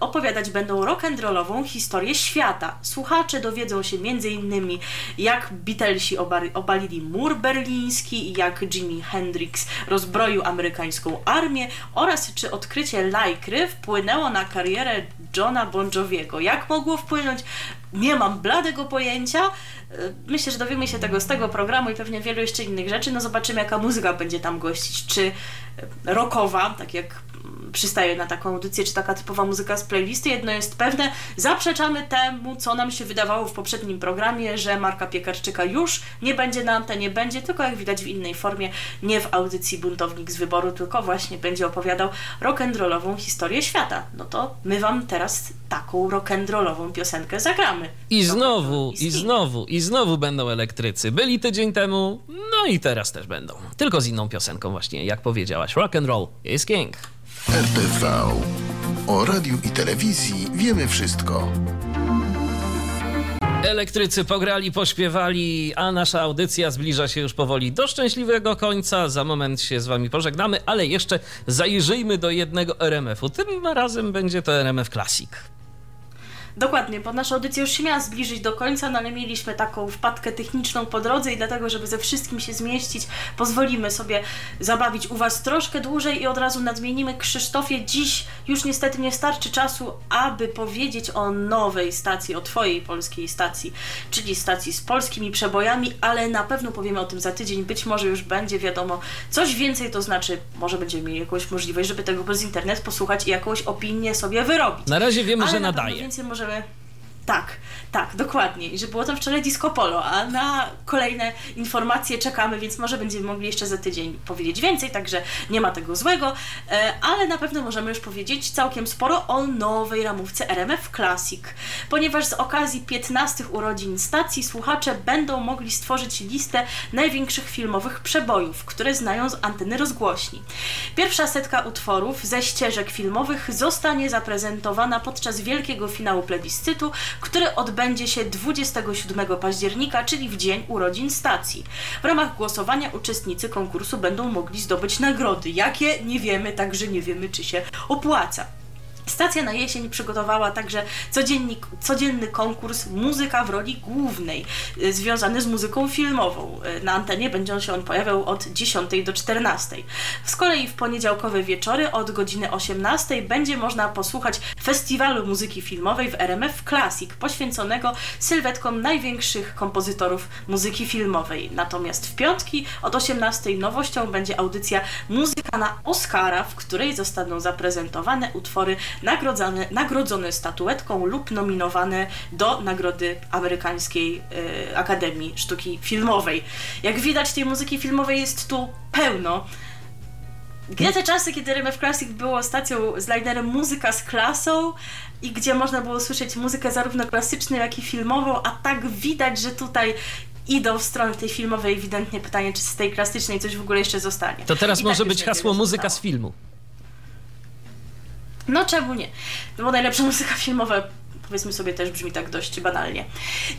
opowiadać, opowiadać będą rock'n'rollową historię świata. Słuchacze dowiedzą się m.in. jak Beatlesi obali, obalili mur berliński jak Jimi Hendrix rozbroił amerykańską armię oraz czy odkrycie lajkry wpłynęło na karierę Johna Bon Joviego. Jak mogło wpłynąć? Nie mam bladego pojęcia. E, Myślę, że dowiemy się tego z tego programu i pewnie wielu jeszcze innych rzeczy. No zobaczymy, jaka muzyka będzie tam gościć. Czy e, rockowa, tak jak przystaje na taką audycję, czy taka typowa muzyka z playlisty. Jedno jest pewne, zaprzeczamy temu, co nam się wydawało w poprzednim programie, że Marka Piekarczyka już nie będzie na antenie, będzie tylko jak widać w innej formie, nie w audycji Buntownik z wyboru, tylko właśnie będzie opowiadał rock'n'rollową historię świata. No to my wam teraz taką rock'n'rollową piosenkę zagramy. I znowu, Rock'n'roll i znowu, i znowu będą elektrycy. Byli tydzień temu, no i teraz też będą. Tylko z inną piosenką właśnie, jak powiedziałaś. Rock and roll is king. RTV. O radiu i telewizji wiemy wszystko. Elektrycy pograli, pośpiewali, a nasza audycja zbliża się już powoli do szczęśliwego końca. Za moment się z wami pożegnamy, ale jeszcze zajrzyjmy do jednego RMF-u. Tym razem będzie to RMF Classic. Dokładnie, bo nasza audycja już się miała zbliżyć do końca, no ale mieliśmy taką wpadkę techniczną po drodze i dlatego, żeby ze wszystkim się zmieścić, pozwolimy sobie zabawić u Was troszkę dłużej i od razu nadmienimy Krzysztofie. Dziś już niestety nie starczy czasu, aby powiedzieć o nowej stacji, o Twojej polskiej stacji, czyli stacji z polskimi przebojami, ale na pewno powiemy o tym za tydzień. Być może już będzie wiadomo coś więcej, to znaczy może będziemy mieli jakąś możliwość, żeby tego przez internet posłuchać i jakąś opinię sobie wyrobić. Na razie wiemy, Ale że nadaje. Więcej możemy. Tak, tak, dokładnie. I że było tam wczoraj disco polo, a na kolejne informacje czekamy, więc może będziemy mogli jeszcze za tydzień powiedzieć więcej, także nie ma tego złego, e, ale na pewno możemy już powiedzieć całkiem sporo o nowej ramówce RMF Classic, ponieważ z okazji 15 urodzin stacji słuchacze będą mogli stworzyć listę największych filmowych przebojów, które znają z anteny rozgłośni. Pierwsza setka utworów ze ścieżek filmowych zostanie zaprezentowana podczas wielkiego finału plebiscytu, który odbędzie się 27 października, czyli w dzień urodzin stacji. W ramach głosowania uczestnicy konkursu będą mogli zdobyć nagrody. Jakie? Nie wiemy, także nie wiemy, czy się opłaca. Stacja na jesień przygotowała także codzienny konkurs Muzyka w roli głównej, y, związany z muzyką filmową. Y, Na antenie będzie się on pojawiał od 10 do 14. Z kolei w poniedziałkowe wieczory od godziny 18 będzie można posłuchać festiwalu muzyki filmowej w RMF Classic, poświęconego sylwetkom największych kompozytorów muzyki filmowej. Natomiast w piątki od 18 nowością będzie audycja Muzyka na Oscara, w której zostaną zaprezentowane utwory nagrodzone, nagrodzone statuetką lub nominowane do nagrody amerykańskiej y, Akademii Sztuki Filmowej. Jak widać, tej muzyki filmowej jest tu pełno. Gdzie te czasy, kiedy RMF Classic było stacją z linerem Muzyka z klasą i gdzie można było słyszeć muzykę zarówno klasyczną, jak i filmową, a tak widać, że tutaj idą w stronę tej filmowej. Ewidentnie pytanie, czy z tej klasycznej coś w ogóle jeszcze zostanie. To teraz I może tak być hasło muzyka z filmu. No czemu nie? No bo najlepsza muzyka filmowa powiedzmy sobie też brzmi tak dość banalnie.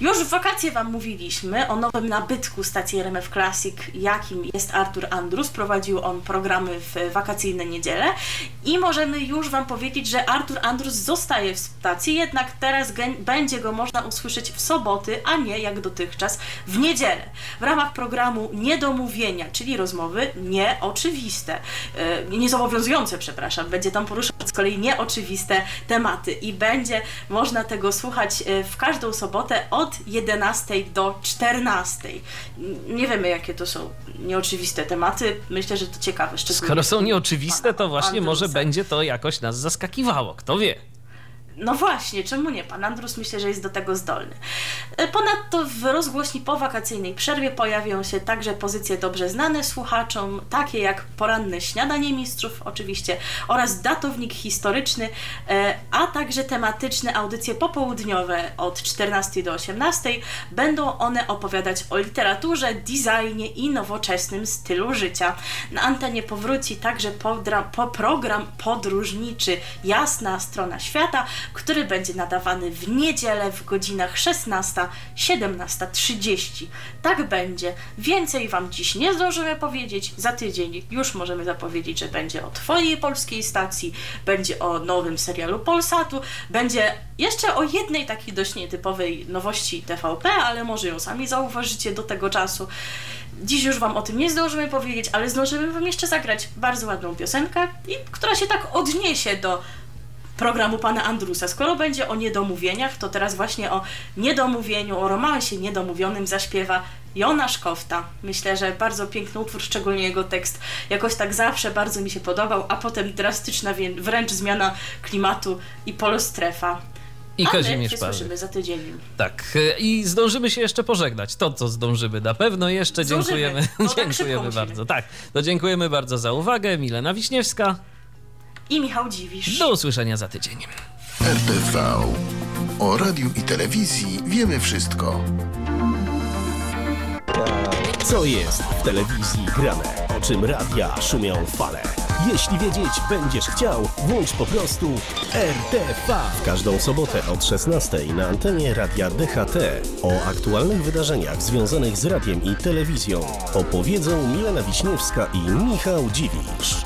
Już w wakacje Wam mówiliśmy o nowym nabytku stacji RMF Classic, jakim jest Artur Andrus. Prowadził on programy w wakacyjne niedziele i możemy już Wam powiedzieć, że Artur Andrus zostaje w stacji, jednak teraz będzie go można usłyszeć w soboty, a nie jak dotychczas w niedzielę. W ramach programu Niedomówienia, czyli rozmowy nieoczywiste, e, niezobowiązujące, przepraszam, będzie tam poruszać z kolei nieoczywiste tematy i będzie można tego słuchać e, w każdą sobotę od 11 do 14. N- Nie wiemy, jakie to są nieoczywiste tematy. Myślę, że to ciekawe. Skoro są nieoczywiste, to właśnie może Andrusa. będzie to jakoś nas zaskakiwało. Kto wie? No właśnie, czemu nie? Pan Andrus myślę, że jest do tego zdolny. E, Ponadto w rozgłośni po wakacyjnej przerwie pojawią się także pozycje dobrze znane słuchaczom, takie jak poranne śniadanie mistrzów oczywiście oraz datownik historyczny, e, a także tematyczne audycje popołudniowe od 14 do 18. Będą one opowiadać o literaturze, designie i nowoczesnym stylu życia. Na antenie powróci także podra- po program podróżniczy Jasna Strona Świata, który będzie nadawany w niedzielę w godzinach 16-17.30. Tak będzie. Więcej Wam dziś nie zdążymy powiedzieć. Za tydzień już możemy zapowiedzieć, że będzie o Twojej polskiej stacji, będzie o nowym serialu Polsatu, będzie jeszcze o jednej takiej dość nietypowej nowości TVP, ale może ją sami zauważycie do tego czasu. Dziś już Wam o tym nie zdążymy powiedzieć, ale zdążymy Wam jeszcze zagrać bardzo ładną piosenkę, która się tak odniesie do programu pana Andrusa. Skoro będzie o niedomówieniach, to teraz właśnie o niedomówieniu, o romansie niedomówionym zaśpiewa Jonasz Kofta. Myślę, że bardzo piękny utwór, szczególnie jego tekst. Jakoś tak zawsze bardzo mi się podobał, a potem drastyczna wręcz zmiana klimatu i polostrefa. I Kazimierz Paweł. słyszymy za tydzień. Tak, e, i zdążymy się jeszcze pożegnać. To, co zdążymy, na pewno jeszcze Zdążymy, dziękujemy. bo tak dziękujemy musimy. bardzo. Tak, to dziękujemy bardzo za uwagę. Milena Wiśniewska. I Michał Dziwisz. Do usłyszenia za tydzień. RTV. O radiu i telewizji wiemy wszystko. Co jest w telewizji grane? O czym radia szumią fale? Jeśli wiedzieć będziesz chciał, włącz po prostu RTV. W każdą sobotę od 16 na antenie radia DHT. O aktualnych wydarzeniach związanych z radiem i telewizją opowiedzą Milena Wiśniewska i Michał Dziwisz.